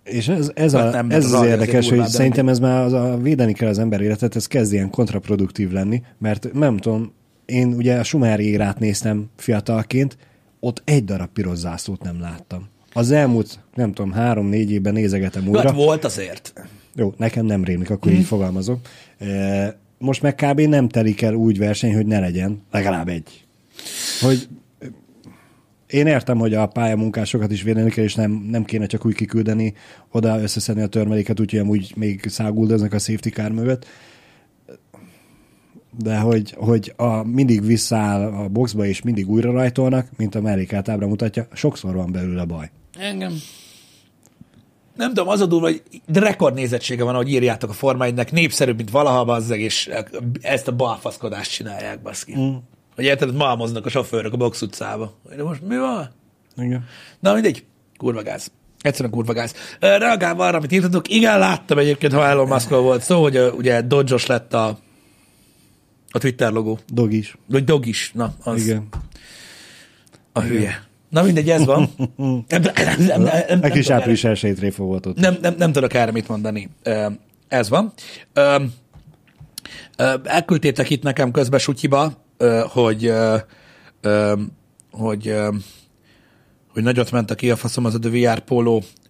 És ez, ez, a, nem, ez az az, érdekes, hogy szerintem ez már az a védeni kell az ember életet, ez kezd ilyen kontraproduktív lenni, mert nem tudom, én ugye a Schumacher érát néztem fiatalként, ott egy darab piros zászlót nem láttam. Az elmúlt, nem tudom, három-négy évben nézegetem újra. Hát volt azért. Jó, nekem nem rémlik, akkor így fogalmazok. E, Most meg kb. nem telik el úgy verseny, hogy ne legyen legalább egy. Hogy én értem, hogy a pályamunkásokat is védeni kell, és nem, nem kéne csak úgy kiküldeni oda összeszedni a törmeléket, úgyhogy amúgy még száguldoznak a safety car mögött. De hogy, hogy a, mindig visszaáll a boxba, és mindig újra rajtolnak, mint a mellékelt ábra mutatja, sokszor van belőle baj. Engem. Nem tudom, az a durva, hogy de rekordnézettsége van, ahogy írjátok a Forma 1 népszerűbb, mint valaha bazzeg, és ezt a balfaszkodást csinálják, baszki. Mm. Hogy érted, malmoznak a sofőrök a box utcába. De most mi van? Igen. Na mindegy, kurva gáz. Egyszerűen kurva gáz. Reagálva arra, amit írtatok, igen, láttam egyébként, ha Elon musk volt szó, hogy ugye dodge lett a, a Twitter logó. Dog is. Vagy dog is, na, az Igen. a hülye. Na mindegy, ez van. Nem, nem, nem, nem, kis tudom április elsőjét volt ott. nem, nem, nem tudok erre mit mondani. Ez van. Elküldtétek itt nekem közbe sutyiba, hogy, hogy, hogy nagyot ment a ki a faszom az a VR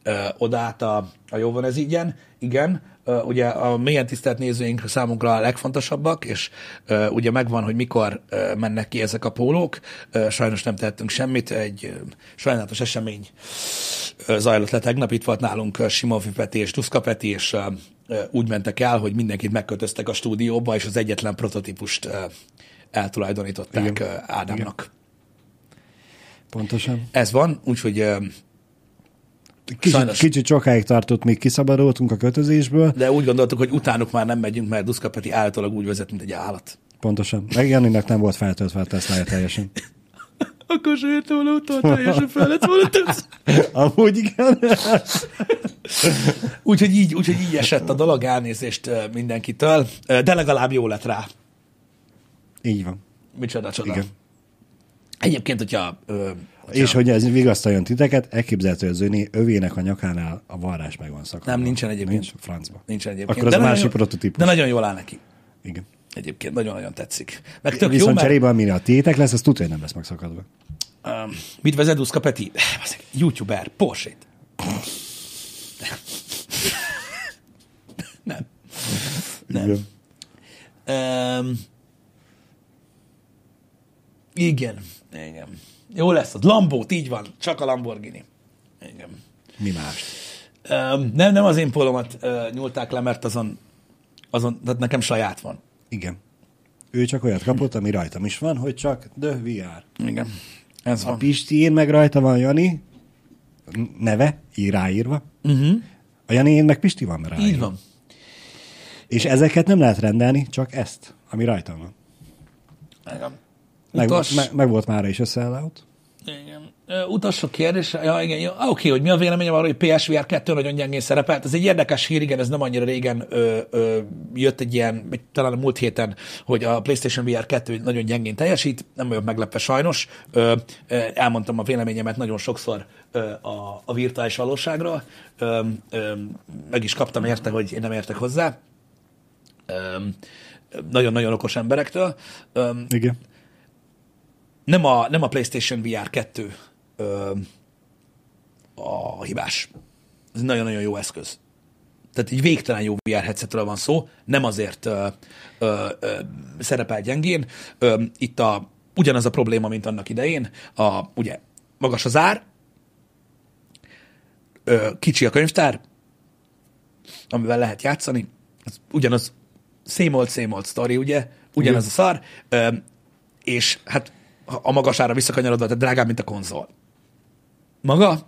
ö, odát a, a jó van ez igen, igen. Ö, Ugye a mélyen tisztelt nézőink számunkra a legfontosabbak, és ö, ugye megvan, hogy mikor ö, mennek ki ezek a pólók. Ö, Sajnos nem tettünk semmit, egy ö, sajnálatos esemény ö, zajlott le tegnap. Itt volt nálunk ö, Simovi Peti és Duszka Peti, és ö, ö, úgy mentek el, hogy mindenkit megkötöztek a stúdióba, és az egyetlen prototípust ö, eltulajdonították Igen. Ádámnak. Pontosan. Ez van, úgyhogy Kicsit, Sajnos. kicsit sokáig tartott, míg kiszabadultunk a kötözésből. de úgy gondoltuk, hogy utánuk már nem megyünk, mert Duszka Peti állítólag úgy vezet, mint egy állat. Pontosan. Meg Janinak nem volt feltöltve a Teslája teljesen. Akkor se ért volna utol, teljesen fel lett volna. Amúgy igen. Úgyhogy így, úgyhogy így esett a dolog, elnézést mindenkitől, de legalább jó lett rá. Így van. Micsoda csoda. Igen. Egyébként, hogyha... Ö, hogyha És hogy ez vigasztaljon titeket, elképzelhető, az öné, övének a nyakánál a varrás meg van szakadva. Nem, nincsen egyébként. Nincs, francba. Nincsen egyébként. Akkor az a nagyon másik jó- prototípus. De nagyon jól áll neki. Igen. Egyébként nagyon-nagyon tetszik. Meg tök jó, Viszont mert... cserébe, amire a tiétek lesz, az tudja, hogy nem lesz megszakadva. Um, mit vezet Duszka Peti? Bazzeg, YouTuber, Porsche-t. Nem. Nem. Igen. Um, igen. Igen. Jó lesz az. Lambót, így van. Csak a Lamborghini. Igen. Mi más? Um, nem, nem az én polomat uh, nyúlták le, mert azon, azon, tehát nekem saját van. Igen. Ő csak olyat kapott, ami rajtam is van, hogy csak The VR. Igen. Ez A van. Pistién meg rajta van Jani, neve, ír ráírva. Uh-huh. A Jani meg Pisti van. Mhm. Így van. És ezeket nem lehet rendelni, csak ezt, ami rajtam van. Igen. Meg, Utas, meg, meg volt már is a sellout. igen. Ö, Utolsó kérdés, ja, igen, jó. Ah, Oké, hogy mi a véleményem arról, hogy PSVR 2 nagyon gyengén szerepelt. Ez egy érdekes hír, igen, ez nem annyira régen ö, ö, jött egy ilyen, talán a múlt héten, hogy a PlayStation VR 2 nagyon gyengén teljesít, nem vagyok meglepve sajnos. Ö, ö, elmondtam a véleményemet nagyon sokszor ö, a, a virtuális valóságról. Ö, ö, meg is kaptam érte, hogy én nem értek hozzá. Ö, nagyon-nagyon okos emberektől. Ö, Igen. Nem a, nem a PlayStation VR 2 ö, a hibás. Ez nagyon-nagyon jó eszköz. Tehát egy végtelen jó VR headsetről van szó, nem azért ö, ö, ö, szerepel gyengén. Ö, itt a, ugyanaz a probléma, mint annak idején. A, ugye magas az ár, ö, kicsi a könyvtár, amivel lehet játszani. Ez ugyanaz, same old, same old story, ugye? Ugyanaz a szar. Ö, és hát a magasára visszakanyarodva, tehát drágább, mint a konzol. Maga?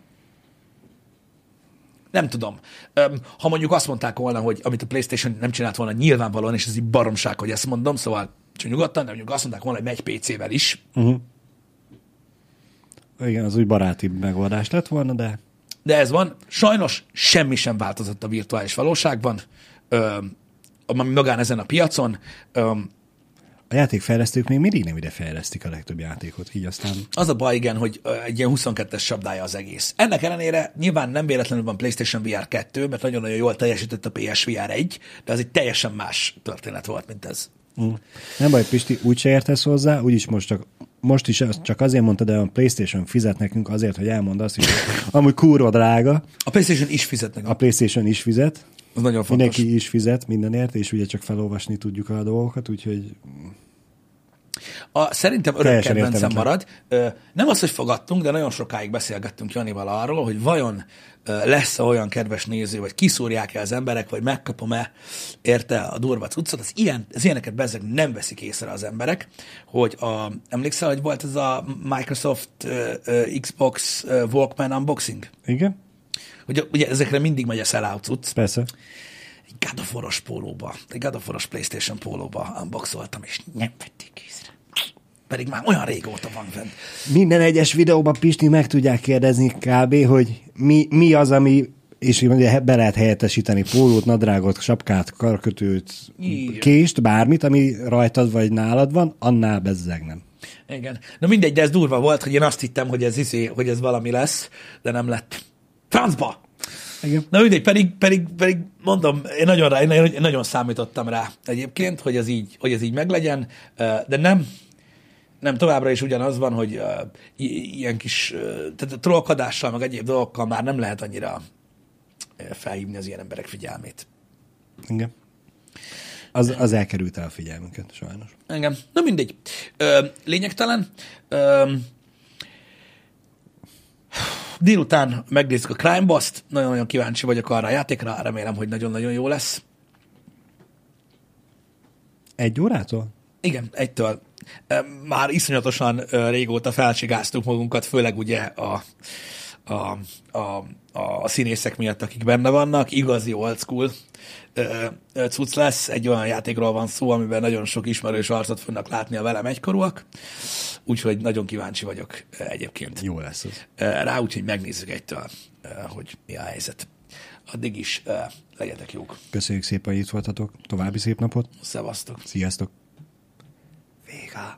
Nem tudom. Öm, ha mondjuk azt mondták volna, hogy amit a PlayStation nem csinált volna nyilvánvalóan, és ez így baromság, hogy ezt mondom, szóval csak nyugodtan, de mondjuk azt mondták volna, hogy megy PC-vel is, Igen, az úgy baráti megoldás lett volna, de de ez van. Sajnos semmi sem változott a virtuális valóságban, ami magán ezen a piacon. Ö, A játékfejlesztők még mindig nem ide fejlesztik a legtöbb játékot, így aztán az a baj, igen, hogy egy ilyen 22-es sabdája az egész. Ennek ellenére nyilván nem véletlenül van PlayStation VR 2, mert nagyon-nagyon jól teljesített a PSVR 1, de az egy teljesen más történet volt, mint ez. Mm. Nem baj, Pisti, úgy se értesz hozzá, úgyis most csak most is csak azért mondta, de a PlayStation fizet nekünk azért, hogy elmond azt, hogy amúgy kurva drága, A PlayStation is fizetnek. a PlayStation is fizet, Az nagyon fontos. mindenki is fizet mindenért, és ugye csak felolvasni tudjuk a dolgokat, úgyhogy A, szerintem örök kedvencem marad. Nem az, hogy fogadtunk, de nagyon sokáig beszélgettünk Janival arról, hogy vajon lesz-e olyan kedves néző, vagy kiszúrják-e az emberek, vagy megkapom-e érte a durva cuccot. Az, ilyen, az ilyeneket bezzeg nem veszik észre az emberek, hogy a, emlékszel, hogy volt ez a Microsoft Xbox Walkman unboxing? igen, Ugye, ugye ezekre mindig megy a sellout cucc. persze. Egy War-os pólóba, egy War-os PlayStation pólóba unboxoltam, és nem vették észre. Pedig már olyan régóta van fent. Minden egyes videóban Pisti meg tudják kérdezni kb., hogy mi, mi az, ami és ugye be lehet helyettesíteni pólót, nadrágot, sapkát, karkötőt, Igen. kést, bármit, ami rajtad vagy nálad van, annál bezzeg nem. Igen. Na mindegy, de ez durva volt, hogy én azt hittem, hogy ez, izé, hogy ez valami lesz, de nem lett. Francba! Igen. Na mindegy, pedig, pedig, pedig mondom, én nagyon, rá, én nagyon számítottam rá egyébként, hogy ez így, hogy ez így meglegyen, de nem, nem továbbra is ugyanaz van, hogy ilyen kis, tehát trollkodással, meg egyéb dolgokkal már nem lehet annyira felhívni az ilyen emberek figyelmét. Igen. Az, az elkerült el a figyelmünket, sajnos. Engem. Na mindegy. Ö, lényegtelen. Ö, délután megnézzük a Crime Boss-t. Nagyon-nagyon kíváncsi vagyok arra a játékra. Remélem, hogy nagyon-nagyon jó lesz. Egy órától? Igen, egytől. Már iszonyatosan régóta felcsigáztuk magunkat, főleg ugye a, a, a, a színészek miatt, akik benne vannak. Igazi old school cucc lesz. Egy olyan játékról van szó, amiben nagyon sok ismerős arcot fognak látni a velem egykorúak. Úgyhogy nagyon kíváncsi vagyok egyébként Jó lesz. Ö, rá, úgyhogy megnézzük egytől, hogy mi a helyzet. Addig is legyetek jók. Köszönjük szépen, hogy itt voltatok. További szép napot. Szevasztok. Sziasztok. Vége.